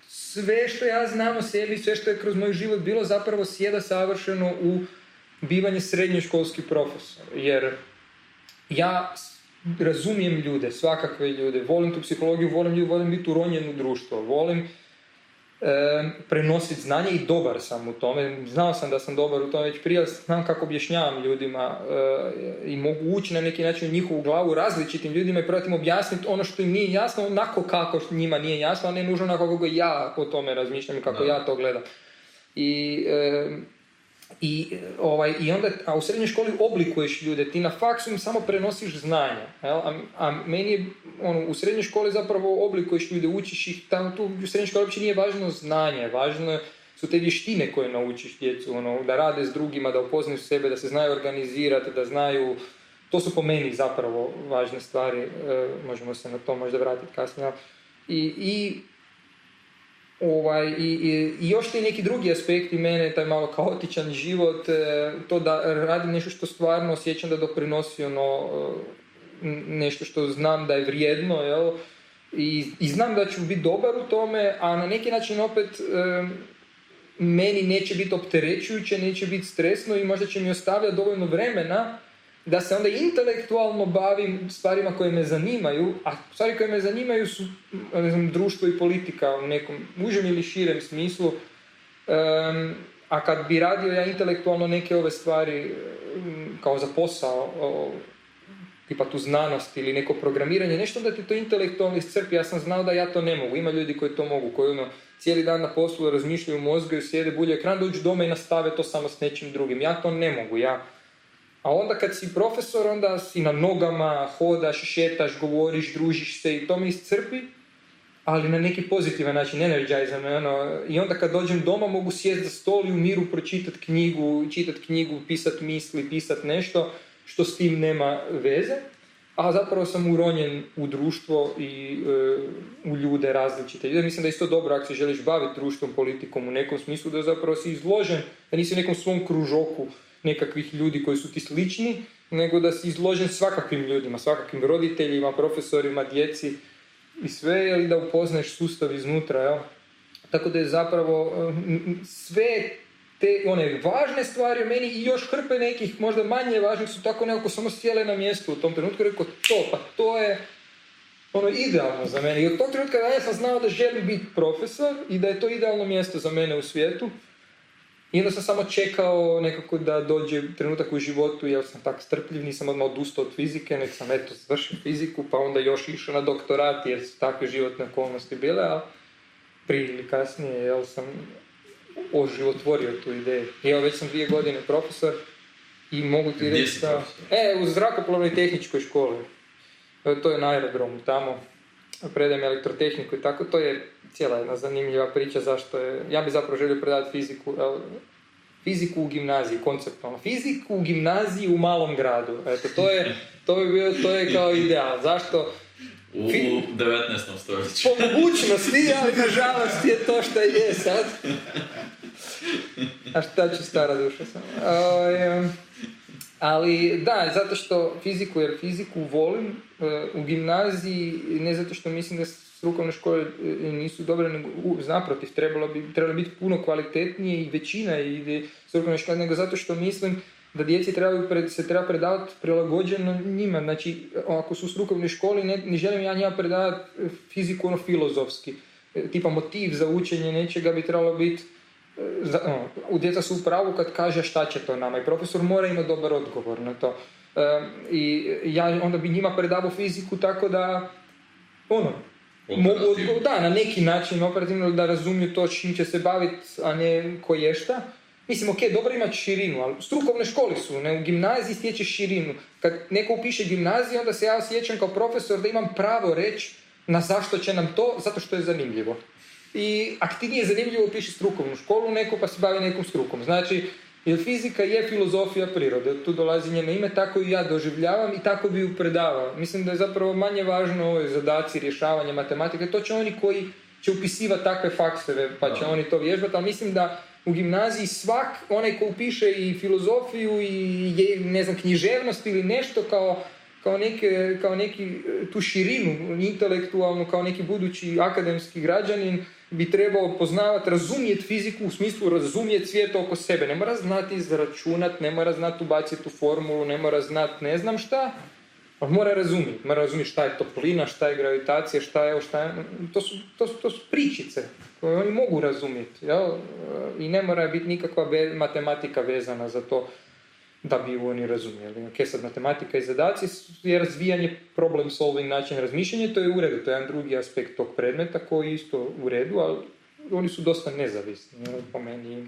sve što ja znam o sebi, sve što je kroz moj život bilo, zapravo sjeda savršeno u bivanje srednjoškolski profesor. Jer ja razumijem ljude, svakakve ljude, volim tu psihologiju, volim ljude, volim biti uronjen u društvo, volim e, prenositi znanje i dobar sam u tome. Znao sam da sam dobar u tome već prije, znam kako objašnjavam ljudima e, i mogu ući na neki način u njihovu glavu različitim ljudima i probati im objasniti ono što im nije jasno, onako kako njima nije jasno, a ne nužno onako kako ja o tome razmišljam i kako Da. ja to gledam. I, e, i, ovaj, I onda, a u srednjoj školi oblikuješ ljude, ti na faksu im samo prenosiš znanje. Jel? A, a meni je, ono, u srednjoj školi zapravo oblikuješ ljude, učiš ih, tamo tu u srednjoj školi uopće nije važno znanje, važno su te vještine koje naučiš djecu, ono, da rade s drugima, da upoznaju sebe, da se znaju organizirati, da znaju, to su po meni zapravo važne stvari, e, možemo se na to možda vratiti kasnije. I, i Ovaj, i, i, I još ti neki drugi aspekti mene, taj malo kaotičan život, e, to da radim nešto što stvarno osjećam da doprinosi ono, e, nešto što znam da je vrijedno, jel? I, i znam da ću biti dobar u tome, a na neki način opet e, meni neće biti opterećujuće, neće biti stresno i možda će mi ostavljati dovoljno vremena da se onda intelektualno bavim stvarima koje me zanimaju, a stvari koje me zanimaju su ne znam, društvo i politika u nekom užem ili širem smislu. Em, a kad bi radio ja intelektualno neke ove stvari mm, kao za posao, o, tipa tu znanost ili neko programiranje, nešto da ti to intelektualno iscrpi. Ja sam znao da ja to ne mogu. Ima ljudi koji to mogu, koji ono, cijeli dan na poslu razmišljaju mozgaju, sjede bulje ekran, dođu doma i nastave to samo s nečim drugim. Ja to ne mogu. Ja, a onda kad si profesor, onda si na nogama, hodaš, šetaš, govoriš, družiš se i to me iscrpi, ali na neki pozitivan način, energize me, ono, i onda kad dođem doma mogu sjesti za stol i u miru pročitati knjigu, čitati knjigu, pisati misli, pisati nešto što s tim nema veze, a zapravo sam uronjen u društvo i e, u ljude različite. Ja mislim da je isto dobro ako se želiš baviti društvom, politikom u nekom smislu, da zapravo si izložen, da nisi u nekom svom kružoku nekakvih ljudi koji su ti slični, nego da si izložen svakakvim ljudima, svakakvim roditeljima, profesorima, djeci i sve, i da upoznaješ sustav iznutra, jel? Tako da je zapravo eh, sve te one važne stvari u meni i još hrpe nekih možda manje važnih su tako nekako samo sjele na mjestu u tom trenutku rekao to, pa to je ono idealno za mene. I od tog trenutka ja sam znao da želim biti profesor i da je to idealno mjesto za mene u svijetu. I onda sam samo čekao nekako da dođe trenutak u životu, jer sam tak strpljiv, nisam odmah odustao od fizike, nek sam eto završio fiziku, pa onda još išao na doktorat jer su takve životne okolnosti bile, a prije ili kasnije, jel sam oživotvorio tu ideju. I evo već sam dvije godine profesor i mogu ti reći da... E, u zrakoplovnoj tehničkoj školi. To je na aerodromu tamo. Predajem elektrotehniku i tako. To je cijela jedna zanimljiva priča zašto je... Ja bi zapravo želio predavati fiziku, fiziku u gimnaziji, konceptualno. Fiziku u gimnaziji u malom gradu. Eto, to je, to bi bio, to je kao ideal. Zašto? U, u 19. stoljeću. po mogućnosti, ali nažalost je to što je sad. A šta će stara duša sam? Ovaj, ali da, zato što fiziku, jer fiziku volim e, u gimnaziji, ne zato što mislim da strukovne škole e, nisu dobre, nego naprotiv, trebalo bi, trebalo biti puno kvalitetnije i većina ide strukovne škole, nego zato što mislim da djeci pred, se treba predavati prilagođeno njima. Znači, ako su u strukovnoj školi, ne, ne želim ja njima predavati e, fiziku ono filozofski. E, Tipa motiv za učenje nečega bi trebalo biti za, ono, u djeca su u pravu kad kaže šta će to nama i profesor mora imati dobar odgovor na to. E, I ja onda bi njima predavao fiziku tako da ono, mogu, da, na neki način operativno da razumiju to čim će se baviti, a ne ko je šta. Mislim, ok, dobro imati širinu, ali strukovne škole su, ne, u gimnaziji stječeš širinu. Kad neko upiše gimnaziju, onda se ja osjećam kao profesor da imam pravo reći na zašto će nam to, zato što je zanimljivo. I ako ti nije zanimljivo, upiši strukovnu školu neku pa se bavi nekom strukom. Znači, jer fizika je filozofija prirode, od tu dolazi njeno ime, tako i ja doživljavam i tako bi ju predavao. Mislim da je zapravo manje važno ove zadaci, rješavanje matematike, to će oni koji će upisivati takve fakseve, pa će oni to vježbati, ali mislim da u gimnaziji svak, onaj ko upiše i filozofiju i je, ne znam, književnost ili nešto kao, kao, neke, kao neki e, tu širinu intelektualnu, kao neki budući akademski građanin, bi trebao poznavati, razumjeti fiziku u smislu razumjeti svijet oko sebe. Ne mora znati izračunat, ne mora znati ubaciti tu formulu, ne mora znati ne znam šta, ali mora razumjeti. Mora razumjeti šta je toplina, šta je gravitacija, šta je, šta je to, su, to, su, to su pričice koje oni mogu razumjeti. I ne mora biti nikakva matematika vezana za to da bi ju oni razumjeli. Ok, sad matematika i zadaci je razvijanje problem solving način razmišljanja, to je u redu, to je jedan drugi aspekt tog predmeta koji je isto u redu, ali oni su dosta nezavisni, jel, po meni.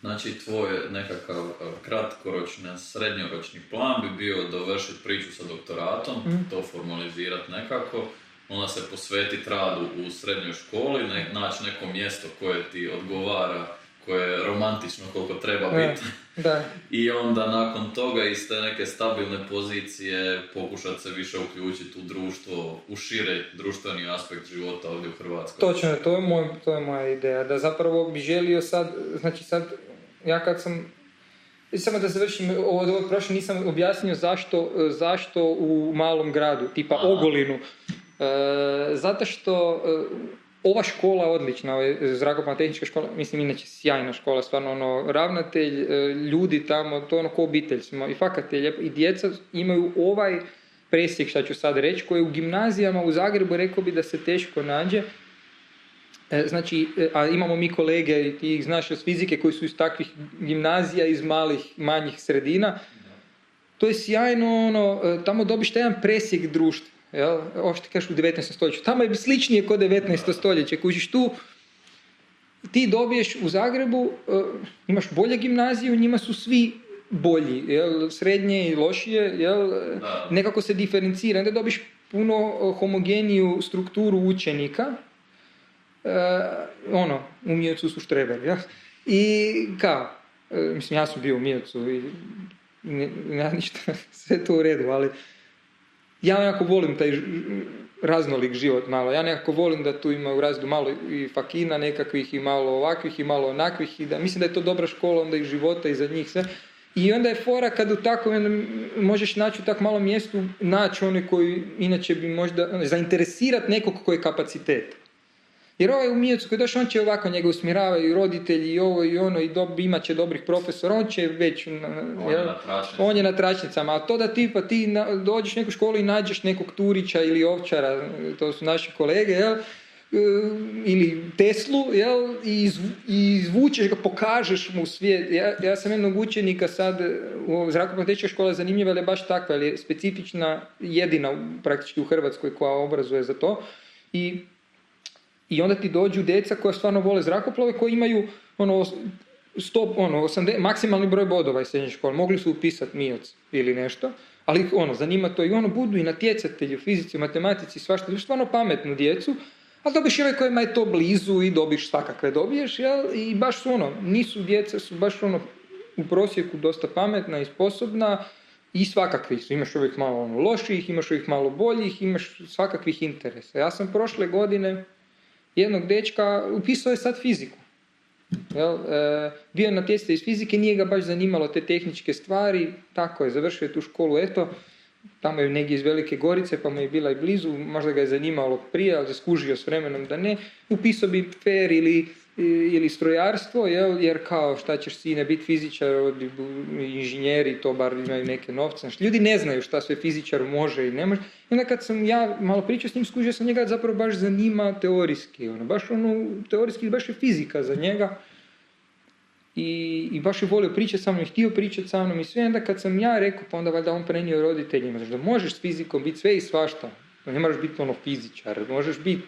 Znači, tvoj nekakav e, kratkoročni, srednjoročni plan bi bio dovršiti priču sa doktoratom, Mhm. to formalizirati nekako, onda se posvetiti radu u srednjoj školi, ne, naći neko mjesto koje ti odgovara, koje je romantično koliko treba E, biti. Da, I onda nakon toga iz te neke stabilne pozicije pokušati se više uključiti u društvo, u šire društveni aspekt života ovdje u Hrvatskoj. Točno, to je, moj, to je moja ideja, da zapravo bi želio sad, znači sad, ja kad sam, samo da završim ovo od ovog prošle, nisam objasnio zašto, zašto u malom gradu, tipa Aha. Ogolinu. E, zato što ova škola odlična, ova zrakoplovna tehnička škola, mislim inače sjajna škola, stvarno ono, ravnatelj, e, ljudi tamo, to ono ko obitelj smo i fakat je lijepo. I djeca imaju ovaj presjek, šta ću sad reći, koji u gimnazijama u Zagrebu rekao bi da se teško nađe. E, Znači, e, a imamo mi kolege, ti ih znaš iz fizike, koji su iz takvih gimnazija, iz malih, manjih sredina. To je sjajno, ono, tamo dobiš taj jedan presjek društva. Jel? Ovo što kažeš u 19. stoljeću. Tamo je sličnije kod 19. stoljeće. Kužiš tu, ti dobiješ u Zagrebu, e, imaš bolje gimnaziju, njima su svi bolji, jel? srednje i lošije, jel? Nekako se diferencira, onda dobiš puno e, homogeniju strukturu učenika, e, ono, u Mijecu su štreberi, jel? I kao, mislim, ja sam bio u Mijecu i ne, ja ništa, sve to u redu, ali ja nekako volim taj raznolik život malo. Ja nekako volim da tu ima u razredu malo i fakina nekakvih i malo ovakvih i malo onakvih i da mislim da je to dobra škola onda i života i za njih sve. I onda je fora kad u takvom možeš naći u tak malom mjestu naći one koji inače bi možda ono, zainteresirat nekog koji je kapacitet. Jer ovaj u Mijecu koji je došao, on će ovako njega usmjeravaju i roditelji i ovo i ono i dob, imat će dobrih profesora, on će već... na- On je na. On je na tračnicama, a to da ti pa ti na- dođeš u neku školu i nađeš nekog Turića ili Ovčara, to su naši kolege, jel? E, ili Teslu, jel? I, izvu- i izvučeš ga, pokažeš mu svijet. Ja, ja sam jednog učenika sad u zrakoplovnoj tehničkoj škole zanimljiva, ali je baš takva, jer je specifična, jedina praktički u Hrvatskoj koja obrazuje za to. I i onda ti dođu djeca koja stvarno vole zrakoplove, koji imaju ono, stop, ono, 80, maksimalni broj bodova iz srednje škole. Mogli su upisati MIOC ili nešto, ali ono, zanima to i ono budu i natjecatelji u fizici, u matematici, svašta, dobiš stvarno pametnu djecu, ali dobiš i ove kojima je to blizu i dobiš svakakve dobiješ, jel? I baš su ono, nisu djeca, su baš ono u prosjeku dosta pametna i sposobna i svakakvi su. Imaš uvijek malo ono loših, imaš uvijek malo boljih, imaš svakakvih interesa. Ja sam prošle godine jednog dečka, upisao je sad fiziku. Jel, e, bio je natjecatelj iz fizike, nije ga baš zanimalo te tehničke stvari, tako je, završio je tu školu, eto, tamo je negdje iz Velike Gorice, pa mu je bila i blizu, možda ga je zanimalo prije, ali skužio s vremenom da ne, upisao bi FER ili, ili strojarstvo, jel, jer kao šta ćeš sine biti fizičar, inženjeri, to bar imaju neke novce. Znaš, ljudi ne znaju šta sve fizičar može i ne može. I onda kad sam ja malo pričao s njim, skužio sam njega zapravo baš zanima teorijski, ono, baš ono, teorijski baš je fizika za njega i, i baš je volio pričati sa mnom htio pričati sa mnom i sve. Onda kad sam ja rekao, pa onda valjda on prenio roditeljima, znači da možeš s fizikom biti sve i svašta. Da Ne moraš biti ono fizičar, možeš biti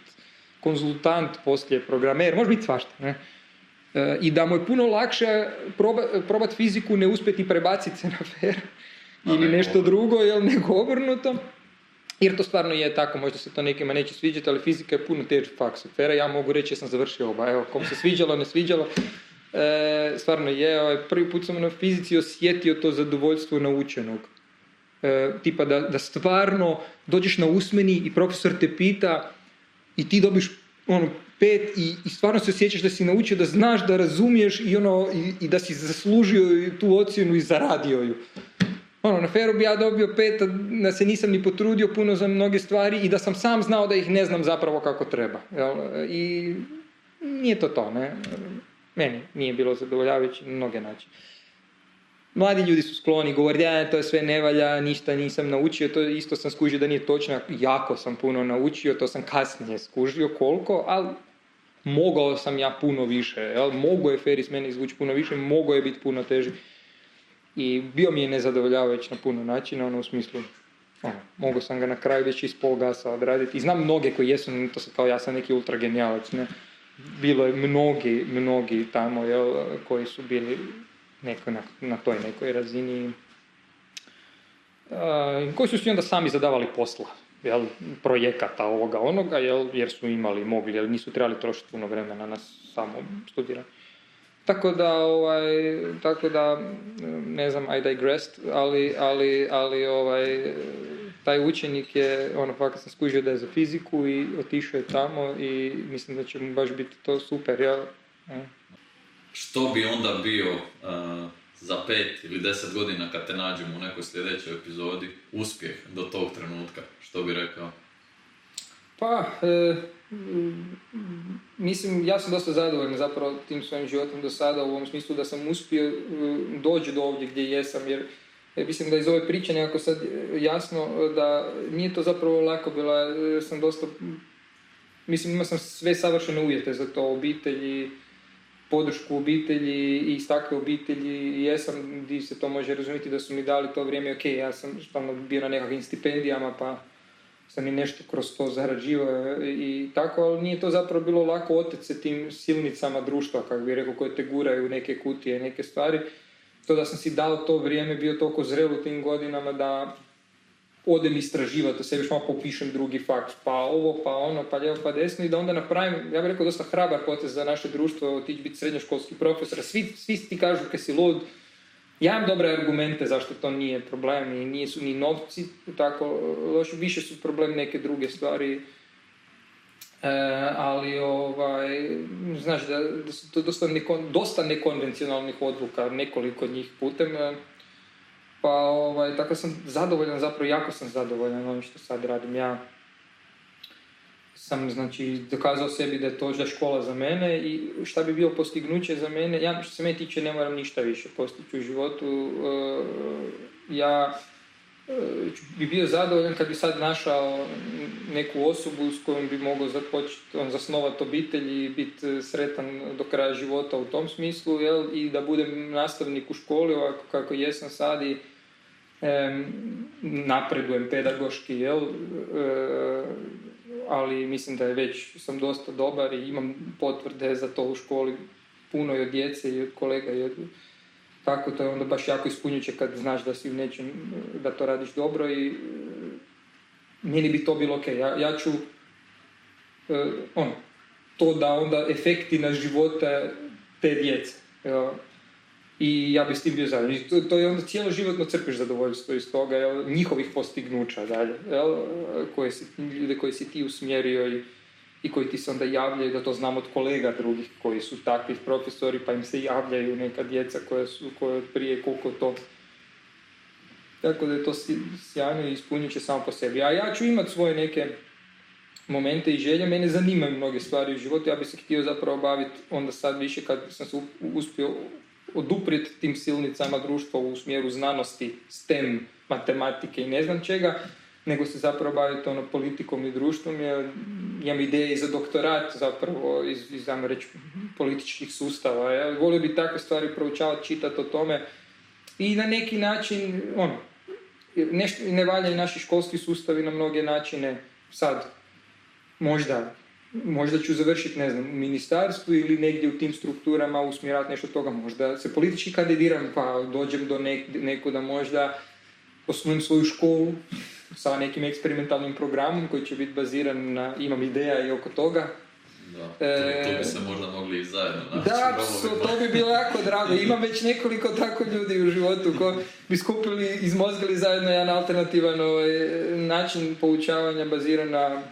konzultant poslije, programer, možeš biti svašta. Ne? E, I da mu je puno lakše proba, probat fiziku, ne uspjeti prebaciti se na fer ili nešto obrnuto. drugo, jel nego obrnuto. Jer to stvarno je tako, možda se to nekima neće sviđati, ali fizika je puno teži faks od fera. Ja mogu reći, ja sam završio oba, evo, kom se sviđalo, ne sviđalo. E, stvarno je, ovaj, prvi put sam na fizici osjetio to zadovoljstvo naučenog. E, tipa da, da stvarno dođeš na usmeni i profesor te pita i ti dobiš ono pet i, i stvarno se osjećaš da si naučio, da znaš, da razumiješ i, ono, i, i da si zaslužio tu ocjenu i zaradio ju. Ono, na feru bi ja dobio pet, da se nisam ni potrudio puno za mnoge stvari i da sam sam znao da ih ne znam zapravo kako treba. Jel? I nije to to, ne. Meni nije bilo zadovoljavajuće na mnoge načine. Mladi ljudi su skloni govoriti, ja, to je sve ne valja, ništa nisam naučio, to isto sam skužio da nije točno, jako sam puno naučio, to sam kasnije skužio koliko, ali mogao sam ja puno više, jel? mogao je Feris meni izvući puno više, mogao je biti puno teži. I bio mi je nezadovoljavajući na puno načina, ono u smislu, ono, mogao sam ga na kraju već iz pol gasa odraditi. I znam mnoge koji jesu, to se kao ja sam neki ultra genijalac, ne. Bilo je mnogi, mnogi tamo, jel, koji su bili neko na, na toj nekoj razini. Uh, koji su svi onda sami zadavali posla, jel, projekata ovoga onoga, jel, jer su imali, mogli, jer nisu trebali trošiti puno vremena na samo studiranje. Tako da, ovaj, tako da, ne znam, I digressed, ali, ali, ali ovaj, taj učenik je, ono, fakat sam skužio da je za fiziku i otišao je tamo i mislim da će mu baš biti to super, jel? E. Što bi onda bio uh, za pet ili deset godina kad te nađemo u nekoj sljedećoj epizodi uspjeh do tog trenutka? Što bi rekao? Pa, e, mislim, ja sam dosta zadovoljan zapravo tim svojim životom do sada u ovom smislu da sam uspio e, doći do ovdje gdje jesam, jer ja mislim da iz ove priče nekako sad jasno da nije to zapravo lako bila, ja sam dosta, mislim imao sam sve savršene uvjete za to, obitelji, podršku obitelji i iz takve obitelji jesam, di se to može razumjeti da su mi dali to vrijeme, ok, ja sam stalno bio na nekakvim stipendijama pa sam i nešto kroz to zarađivao i tako, ali nije to zapravo bilo lako oteti se tim silnicama društva, kako bi rekao, koje te guraju neke kutije, neke stvari. To da sam si dao to vrijeme, bio toliko zrel u tim godinama da odem istraživati, sebi još malo popišem drugi fakt, pa ovo, pa ono, pa lijevo, pa desno i da onda napravim, ja bih rekao, dosta hrabar potez za naše društvo, otići biti srednjoškolski profesor, svi, svi ti kažu kaj si lud, ja imam dobre argumente zašto to nije problem i nisu ni novci tako loši, više su problem neke druge stvari. E, ali ovaj, znaš da, da su to dosta, dosta nekonvencionalnih odluka, nekoliko njih putem. E, pa ovaj, tako sam zadovoljan, zapravo jako sam zadovoljan onim što sad radim. Ja sam znači, dokazao sebi da je to da škola za mene i šta bi bilo postignuće za mene. Ja što se mene tiče ne moram ništa više postići u životu. E, ja bi bio zadovoljan kad bi sad našao neku osobu s kojom bi mogao započeti, on, zasnovati obitelj i biti sretan do kraja života u tom smislu jel? i da budem nastavnik u školi ovako kako jesam sad i napredujem pedagoški jel? E, ali mislim da je već sam dosta dobar i imam potvrde za to u školi puno i od djece i od kolega i od tako to je onda baš jako ispunjuće kad znaš da si u nečem, da to radiš dobro i meni bi to bilo ok. Ja, ja ću uh, on, to da onda efekti na živote te djece. I ja bi s tim bio zadovoljan. To, to je onda cijelo životno crpiš zadovoljstvo iz toga, jel, njihovih postignuća dalje, jel, koje si, ljude koje si ti usmjerio i, i koji ti se onda javljaju, da to znam od kolega drugih koji su takvi profesori, pa im se javljaju neka djeca koja su, koje prije koliko to. Tako da je to sjajno i ispunjuće samo po sebi. A ja ću imat svoje neke momente i želje, mene zanimaju mnoge stvari u životu, ja bih se htio zapravo baviti onda sad više kad sam se uspio oduprijeti tim silnicama društva u smjeru znanosti, STEM, matematike i ne znam čega, nego se zapravo baviti ono politikom i društvom. Ja imam ideje za doktorat zapravo iz, iz reći, političkih sustava. Ja volio bi takve stvari proučavati, čitati o tome i na neki način, ono, nešto ne valja i naši školski sustavi na mnoge načine sad možda možda ću završiti, ne znam, u ministarstvu ili negdje u tim strukturama usmjerati nešto toga, možda se politički kandidiram pa dođem do nek, da možda osnujem svoju školu sa nekim eksperimentalnim programom koji će biti baziran na, imam ideja i oko toga. Da, to, bi se možda mogli i zajedno naći. Da, to bi bilo jako drago. Imam već nekoliko tako ljudi u životu ko bi skupili, izmozgili zajedno jedan alternativan ovaj, način poučavanja baziran na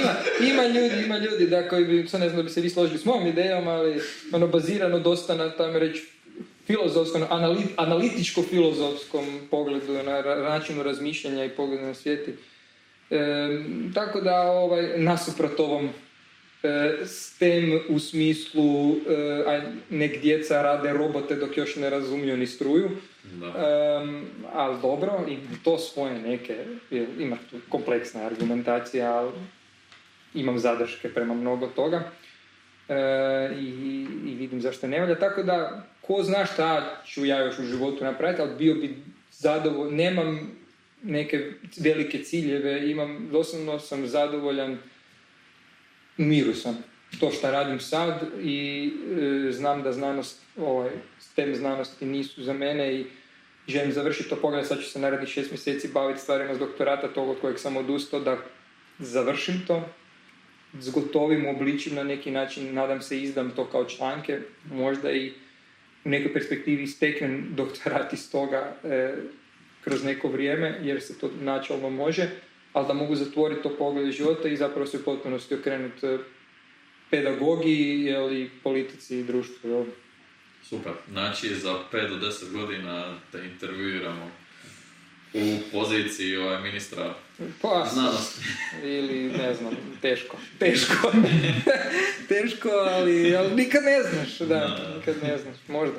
ima, ima ljudi, ima ljudi da koji bi, sad ne znam da bi se vi složili s mojom idejom, ali ono bazirano dosta na tam reći filozofskom, analitičko-filozofskom pogledu na načinu razmišljanja i pogledu na svijeti. E, tako da ovaj, nasuprot ovom e, STEM u smislu e, nek djeca rade robote dok još ne razumiju ni struju. Um, ali dobro, i to svoje neke, ima tu kompleksna argumentacija, ali imam zadrške prema mnogo toga e, i, i, vidim zašto ne valja. Tako da, ko zna šta ću ja još u životu napraviti, ali bio bi zadovoljan, nemam neke velike ciljeve, imam, doslovno sam zadovoljan, miru sam. To što radim sad i e, znam da znanost, ovaj, STEM znanosti nisu za mene i želim završiti to pogled, sad ću se narednih šest mjeseci baviti stvarima s doktorata, tog od kojeg sam odustao, da završim to, s gotovim obličim na neki način, nadam se izdam to kao članke, možda i u nekoj perspektivi steknem doktorat iz toga e, kroz neko vrijeme, jer se to načalno može, ali da mogu zatvoriti to pogled života i zapravo se u potpunosti okrenuti e, pedagogiji, ili politici i društvu. Jel? Super. Znači, za 5 do 10 godina te intervjuiramo u poziciji ovaj, ministra Pa, znanosti. ili ne znam, teško. Teško. teško, ali, ali nikad ne znaš, da, nikad ne znaš, možda.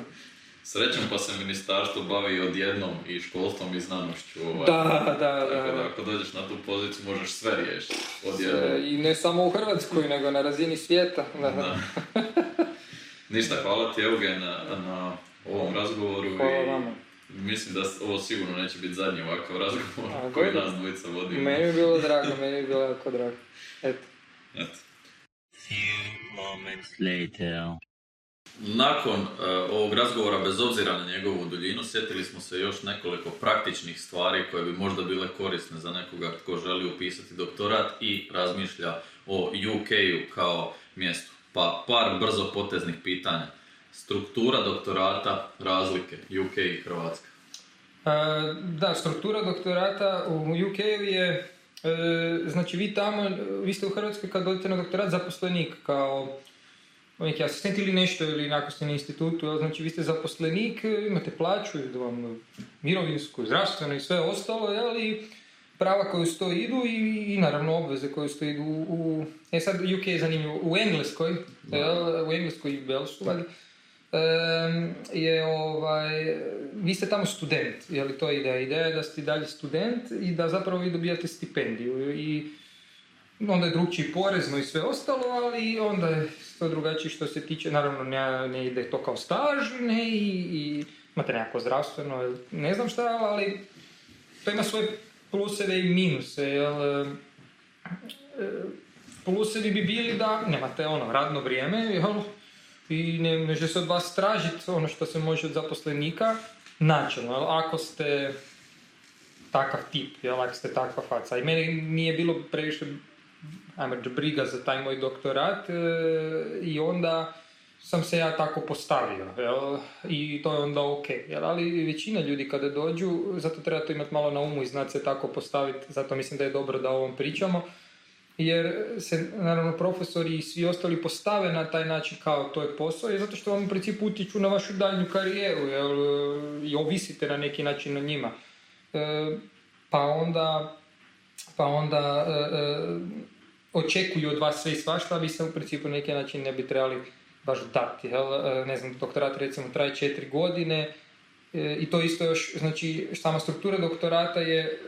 Srećom pa se ministarstvo bavi odjednom i školstvom i znanošću. Ovaj. Da, da, Tako da da. ako dođeš na tu poziciju možeš sve riješiti odjednom. I ne samo u Hrvatskoj, nego na razini svijeta. Da. Da. Ništa, hvala ti Eugen na, na ovom razgovoru Hvala i vama. Mislim da ovo sigurno neće biti zadnji ovakav razgovor A, koji nas dvojica vodimo. Meni je bilo drago, meni je bilo jako drago. Eto. Eto. Few moments later. Nakon e, ovog razgovora, bez obzira na njegovu duljinu, sjetili smo se još nekoliko praktičnih stvari koje bi možda bile korisne za nekoga tko želi upisati doktorat i razmišlja o UK-u kao mjestu. Pa par brzo poteznih pitanja. Struktura doktorata, razlike, UK i Hrvatska. E, Da, struktura doktorata u UK je, e, znači vi tamo, vi ste u Hrvatskoj kad odete na doktorat zaposlenik kao neki asistent ili nešto ili ako ste na institutu, znači vi ste zaposlenik, imate plaću, vam mirovinsku, zdravstveno i sve ostalo, jel, i prava koje uz to idu i, i naravno obveze koje uz to idu u, u- e sad UK je zanimljivo, u Engleskoj, jel, u Engleskoj i Belsu, em, je ovaj, vi ste tamo student, je li to ideja? Ideja je da ste dalje student i da zapravo vi dobijate stipendiju i onda je drugčiji porezno i sve ostalo, ali onda je to drugačije što se tiče, naravno ne, ne ide to kao staž, ne i, i imate nekako zdravstveno, ne znam šta, ali to ima svoje pluseve i minuse, jel, plusevi bi bili da nemate ono radno vrijeme, jel, i ne ne se od vas tražiti ono što se može od zaposlenika načelno, ako ste takav tip, jel, ako ste takva faca. I meni nije bilo previše ajmo briga za taj moj doktorat e, i onda sam se ja tako postavio, jel? i to je onda ok. Jel? Ali većina ljudi kada dođu, zato treba to imati malo na umu i znati se tako postaviti, zato mislim da je dobro da o ovom pričamo, jer se naravno profesori i svi ostali postave na taj način kao to je posao, i zato što vam u principu utječu na vašu daljnju karijeru jel? i ovisite na neki način na njima. E, pa onda pa onda e, e, očekuju od vas sve i svašta, a vi se u principu na neki način ne bi trebali baš dati. Jel? E, ne znam, doktorat recimo traje četiri godine e, i to isto još, znači sama struktura doktorata je,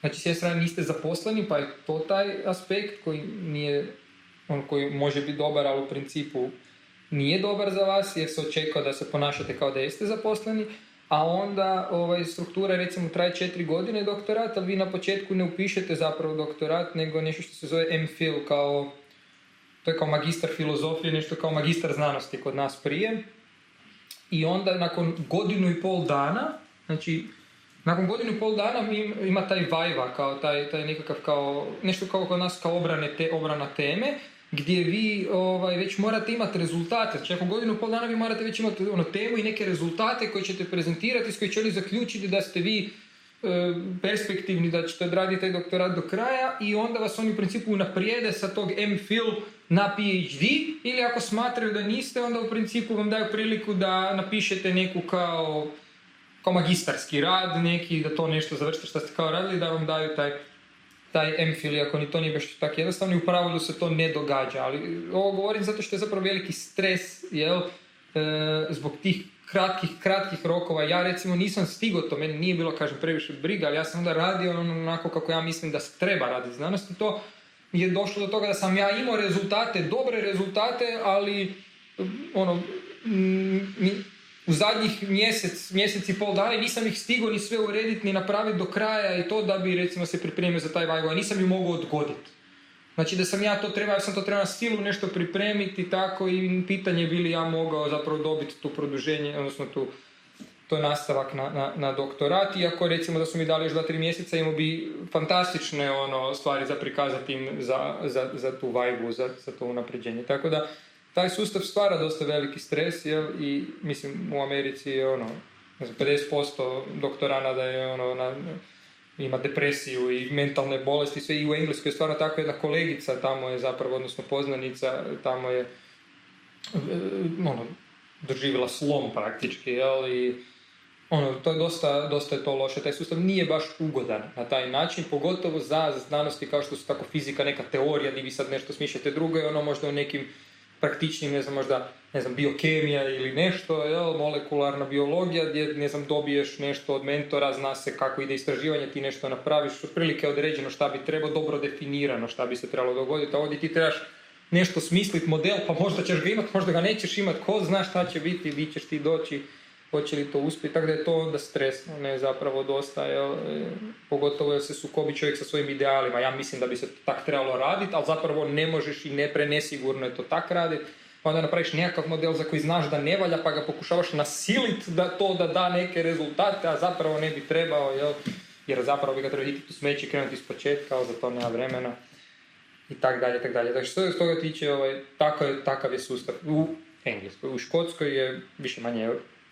znači s jedne strane niste zaposleni, pa je to taj aspekt koji nije, on koji može biti dobar, ali u principu nije dobar za vas jer se očekuje da se ponašate kao da jeste zaposleni, a onda ovaj, struktura recimo traje četiri godine doktorat, ali vi na početku ne upišete zapravo doktorat, nego nešto što se zove MPhil kao, to je kao magistar filozofije, nešto kao magistar znanosti kod nas prije. I onda nakon godinu i pol dana, znači nakon godinu i pol dana ima taj vajva, kao taj, taj nekakav kao, nešto kao kod nas kao obrane te, obrana teme, gdje vi ovaj, već morate imati rezultate. Znači, nakon godinu i pol dana vi morate već imati ono, temu i neke rezultate koje ćete prezentirati, s koji će oni zaključiti da ste vi e, perspektivni, da ćete odraditi taj doktorat do kraja i onda vas oni u principu unaprijede sa tog MPhil na PhD ili ako smatraju da niste, onda u principu vam daju priliku da napišete neku kao kao magistarski rad neki, da to nešto završite što ste kao radili, da vam daju taj taj MPhil, iako ni to nije baš tako jednostavno i u pravilu se to ne događa, ali ovo govorim zato što je zapravo veliki stres, jel, e, zbog tih kratkih, kratkih rokova. Ja recimo nisam stigao to, meni nije bilo, kažem, previše briga, ali ja sam onda radio ono onako kako ja mislim da se treba raditi znanost i to je došlo do toga da sam ja imao rezultate, dobre rezultate, ali ono, u zadnjih mjesec, mjesec i pol dana i nisam ih stigao ni sve urediti ni napraviti do kraja i to da bi recimo se pripremio za taj vajgo, a nisam ju mogao odgoditi. Znači da sam ja to trebao, ja sam to trebao na silu nešto pripremiti tako i pitanje bi li ja mogao zapravo dobiti tu produženje, odnosno tu to je nastavak na, na, na doktorat, iako recimo da su mi dali još dva, tri mjeseca, imao bi fantastične ono, stvari za prikazati im za, za, za tu vajbu, za, za to unapređenje. Tako da, taj sustav stvara dosta veliki stres, jel, i mislim u Americi je ono, ne znam, 50% doktorana da je ono, na, ima depresiju i mentalne bolesti, sve i u Engleskoj je stvarno tako jedna kolegica tamo je zapravo, odnosno poznanica, tamo je e, ono, doživjela slom praktički, jel, i ono, to je dosta, dosta je to loše, taj sustav nije baš ugodan na taj način, pogotovo za znanosti kao što su tako fizika, neka teorija gdje vi sad nešto smišljate drugo i ono možda u nekim praktičnim, ne znam, možda, ne znam, biokemija ili nešto, jel, molekularna biologija, gdje, ne znam, dobiješ nešto od mentora, zna se kako ide istraživanje, ti nešto napraviš, otprilike određeno šta bi trebalo, dobro definirano šta bi se trebalo dogoditi, a ovdje ti trebaš nešto smisliti, model, pa možda ćeš ga imati, možda ga nećeš imati, ko zna šta će biti, di ćeš ti doći, hoće li to uspjeti, tako da je to onda stresno, ne zapravo dosta, jel, e, pogotovo jer se sukobi čovjek sa svojim idealima, ja mislim da bi se to tak trebalo raditi, ali zapravo ne možeš i ne prenesigurno je to tak raditi, pa onda napraviš nekakav model za koji znaš da ne valja, pa ga pokušavaš nasiliti da to da da neke rezultate, a zapravo ne bi trebao, jel, jer zapravo bi ga trebao hititi u smeći i krenuti iz početka, ali za to nema vremena i tak dalje, tak dalje. Dakle, što se toga tiče, ovaj, takav, takav je sustav u Engleskoj. U Škotskoj je više manje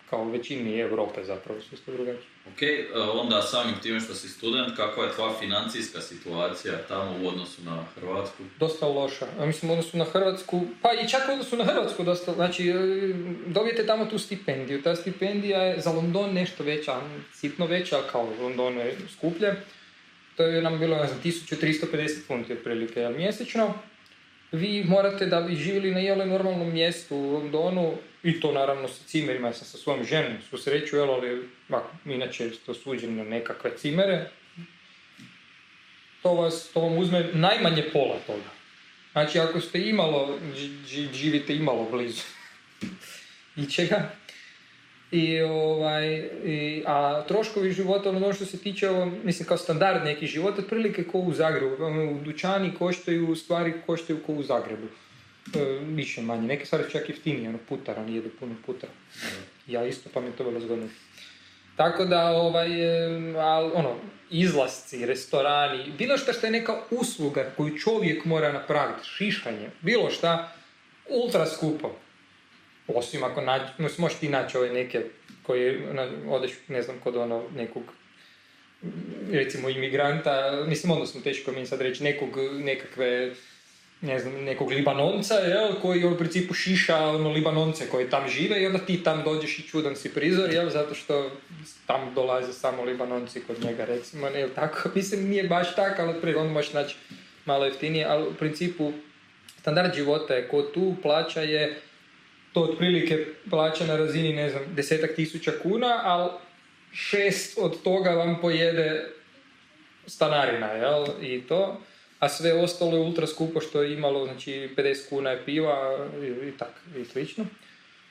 kao u većini Europe zapravo sustav drugačiji. Ok, e, onda samim time što si student, kakva je tvoja financijska situacija tamo u odnosu na Hrvatsku? Dosta loša. A mislim u odnosu na Hrvatsku, pa i čak u odnosu na Hrvatsku dosta, znači e, dobijete tamo tu stipendiju. Ta stipendija je za London nešto veća, sitno veća, kao u Londonu je skuplje. To je nam bilo, ne znam, 1350 funti otprilike mjesečno. Vi morate da bi živjeli na jele normalnom mjestu u Londonu, i to naravno sa cimerima, ja sam sa svojom ženom, svu sreću, jel, ali ovako, inače ste osuđeni na nekakve cimere, to, vas, to vam uzme najmanje pola toga. Znači, ako ste imalo, ži- ži- živite imalo blizu ičega, i, ovaj, i, a troškovi života, ono što se tiče, mislim, kao standard neki život, otprilike ko u Zagrebu. Ono, U dućani koštaju, stvari koštaju ko u Zagrebu. E, više manje. Neke stvari su čak jeftinije, ono, putara, nije jedu puno putara. Ja isto, pa mi je to bilo zgodno. Tako da, ovaj, e, al, ono, izlasci, restorani, bilo šta što je neka usluga koju čovjek mora napraviti, šišanje, bilo šta, ultra skupo. Osim ako nađi, mislim, možeš ti naći ove neke koji na, odeš, ne znam, kod ono nekog recimo imigranta, mislim odnosno teško mi sad reći, nekog, nekakve ne znam, nekog Libanonca, jel, koji u principu šiša ono, Libanonce koji tam žive i onda ti tam dođeš i čudan si prizor, jel, zato što tam dolaze samo Libanonci kod njega, recimo, ne, jel tako, mislim, nije baš tako, ali prije onda možeš naći malo jeftinije, ali u principu standard života je kod tu, plaća je to otprilike plaća na razini, ne znam, desetak tisuća kuna, ali šest od toga vam pojede stanarina, jel, i to, a sve ostalo je ultra skupo što je imalo, znači 50 kuna je piva i, i tak, i slično.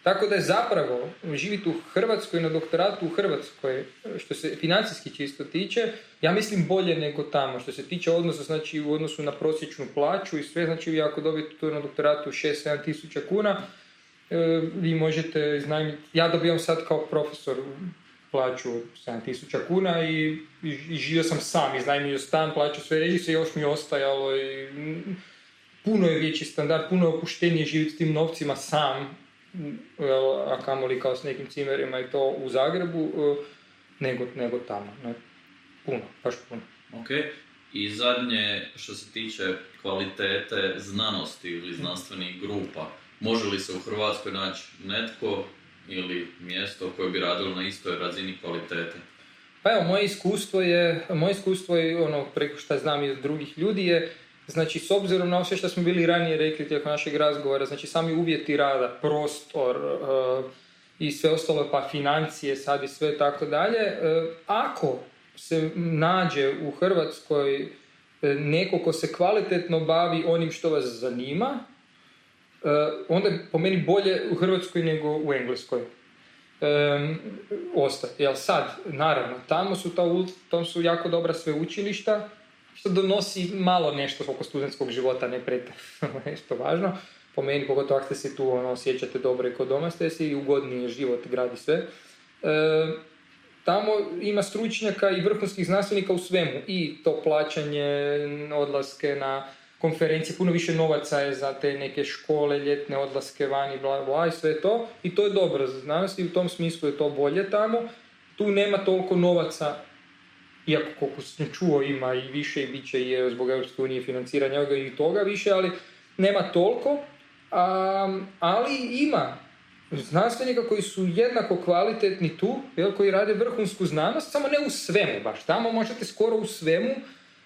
Tako da je zapravo živjeti u Hrvatskoj, na doktoratu u Hrvatskoj, što se financijski čisto tiče, ja mislim bolje nego tamo. Što se tiče odnosa, znači u odnosu na prosječnu plaću i sve, znači ako dobijete tu na doktoratu 6-7 tisuća kuna, e, vi možete iznajmiti, ja dobijam sad kao profesor plaću od 7000 kuna i, i, živio sam sam, iznajmio stan, plaću sve režije, sve još mi ostajalo i puno je veći standard, puno je opuštenije živjeti s tim novcima sam, a kamoli kao s nekim cimerima i to u Zagrebu, e, nego, nego tamo. Ne? Puno, baš puno. Ok. I zadnje, što se tiče kvalitete znanosti ili znanstvenih grupa, može li se u Hrvatskoj naći netko ili mjesto koje bi radilo na istoj razini kvalitete? Pa evo, moje iskustvo je, moje iskustvo je ono, preko što znam i od drugih ljudi je, znači s obzirom na sve što smo bili ranije rekli tijekom našeg razgovora, znači sami uvjeti rada, prostor eh, i sve ostalo, pa financije sad i sve tako dalje, eh, ako se nađe u Hrvatskoj eh, neko ko se kvalitetno bavi onim što vas zanima, onda je po meni bolje u Hrvatskoj nego u Engleskoj um, ostati. Jel sad, naravno, tamo su, ta, tam su jako dobra sveučilišta, što donosi malo nešto oko studentskog života, ne pretjerano nešto važno. Po meni, pogotovo ako ste se tu ono, osjećate dobro i kod doma ste si i ugodniji život, gradi sve. E, tamo ima stručnjaka i vrhunskih znanstvenika u svemu. I to plaćanje, odlaske na konferencije, puno više novaca je za te neke škole, ljetne odlaske vani, bla, bla, i sve to. I to je dobro za znanost i u tom smislu je to bolje tamo. Tu nema toliko novaca, iako koliko sam čuo ima i više i bit će i zbog Europske unije financiranja i toga više, ali nema toliko. A, ali ima znanstvenika koji su jednako kvalitetni tu, jel, koji rade vrhunsku znanost, samo ne u svemu baš. Tamo možete skoro u svemu,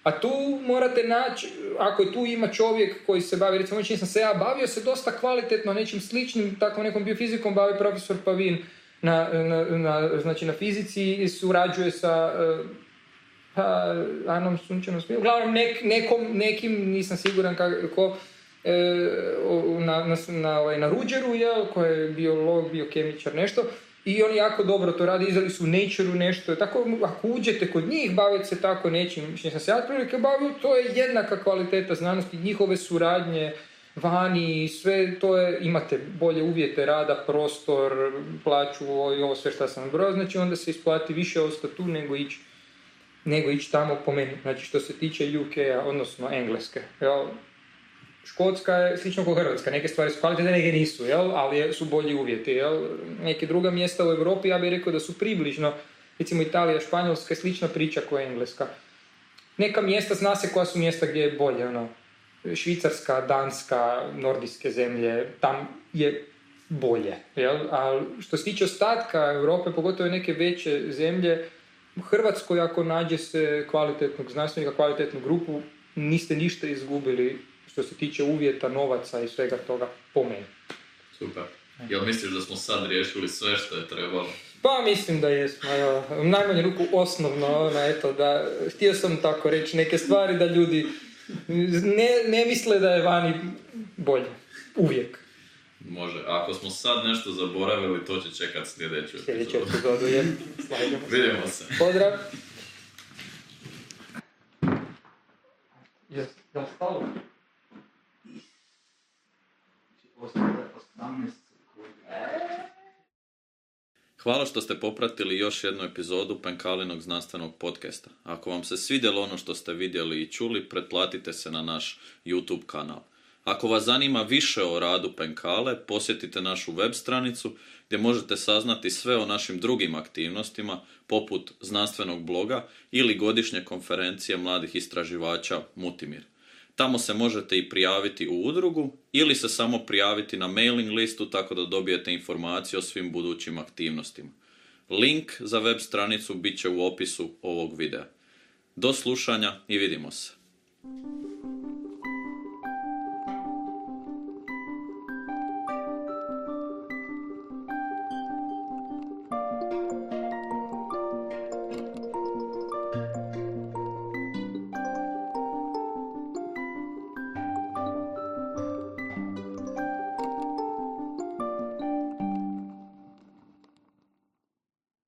a tu morate naći, ako je tu ima čovjek koji se bavi, recimo čim sam se ja bavio se dosta kvalitetno nečim sličnim, tako nekom biofizikom bavi profesor Pavin na, na, na, znači na fizici i surađuje sa eh, pa, Anom Sunčanom. Uglavnom, nek, nekom, nekim, nisam siguran kako, e, o- na, na, na, ovaj, na Ruđeru, jel, koji je biolog, biokemičar, nešto, i oni jako dobro to rade, izdali su u Nature-u nešto, tako ako uđete kod njih, baviti se tako nečim, što sam se ja otprilike bavio, to je jednaka kvaliteta znanosti, njihove suradnje, vani sve to je, imate bolje uvjete rada, prostor, plaću i ovo sve što sam broj, znači onda se isplati više ostati tu nego ići nego ići tamo po meni. Znači što se tiče UK-a, odnosno Engleske. Jel? Škotska je slično kao Hrvatska, neke stvari su kvalitetne, neke nisu, jel? ali su bolji uvjeti. Jel? Neke druga mjesta u Europi, ja bih rekao da su približno, recimo Italija, Španjolska je slična priča kao Engleska. Neka mjesta zna se koja su mjesta gdje je bolje, ono, Švicarska, Danska, nordijske zemlje, tam je bolje. Jel? A što se tiče ostatka Europe, pogotovo neke veće zemlje, u Hrvatskoj ako nađe se kvalitetnog znanstvenika, kvalitetnu grupu, niste ništa izgubili što se tiče uvjeta, novaca i svega toga po meni. Super. Jel misliš da smo sad riješili sve što je trebalo? Pa mislim da jesmo, evo, u najmanju ruku osnovno, ono, eto, da, htio sam tako reći neke stvari da ljudi ne, ne misle da je vani bolje. Uvijek. Može. Ako smo sad nešto zaboravili, to će čekat sljedeću Sljedeću epizodu. epizodu je. Se. Vidimo se. Pozdrav. Hvala što ste popratili još jednu epizodu Penkalinog znanstvenog podcasta. Ako vam se svidjelo ono što ste vidjeli i čuli, pretplatite se na naš YouTube kanal. Ako vas zanima više o radu Penkale, posjetite našu web stranicu gdje možete saznati sve o našim drugim aktivnostima, poput znanstvenog bloga ili godišnje konferencije mladih istraživača Mutimir. Tamo se možete i prijaviti u udrugu ili se samo prijaviti na mailing listu tako da dobijete informacije o svim budućim aktivnostima. Link za web stranicu bit će u opisu ovog videa. Do slušanja i vidimo se.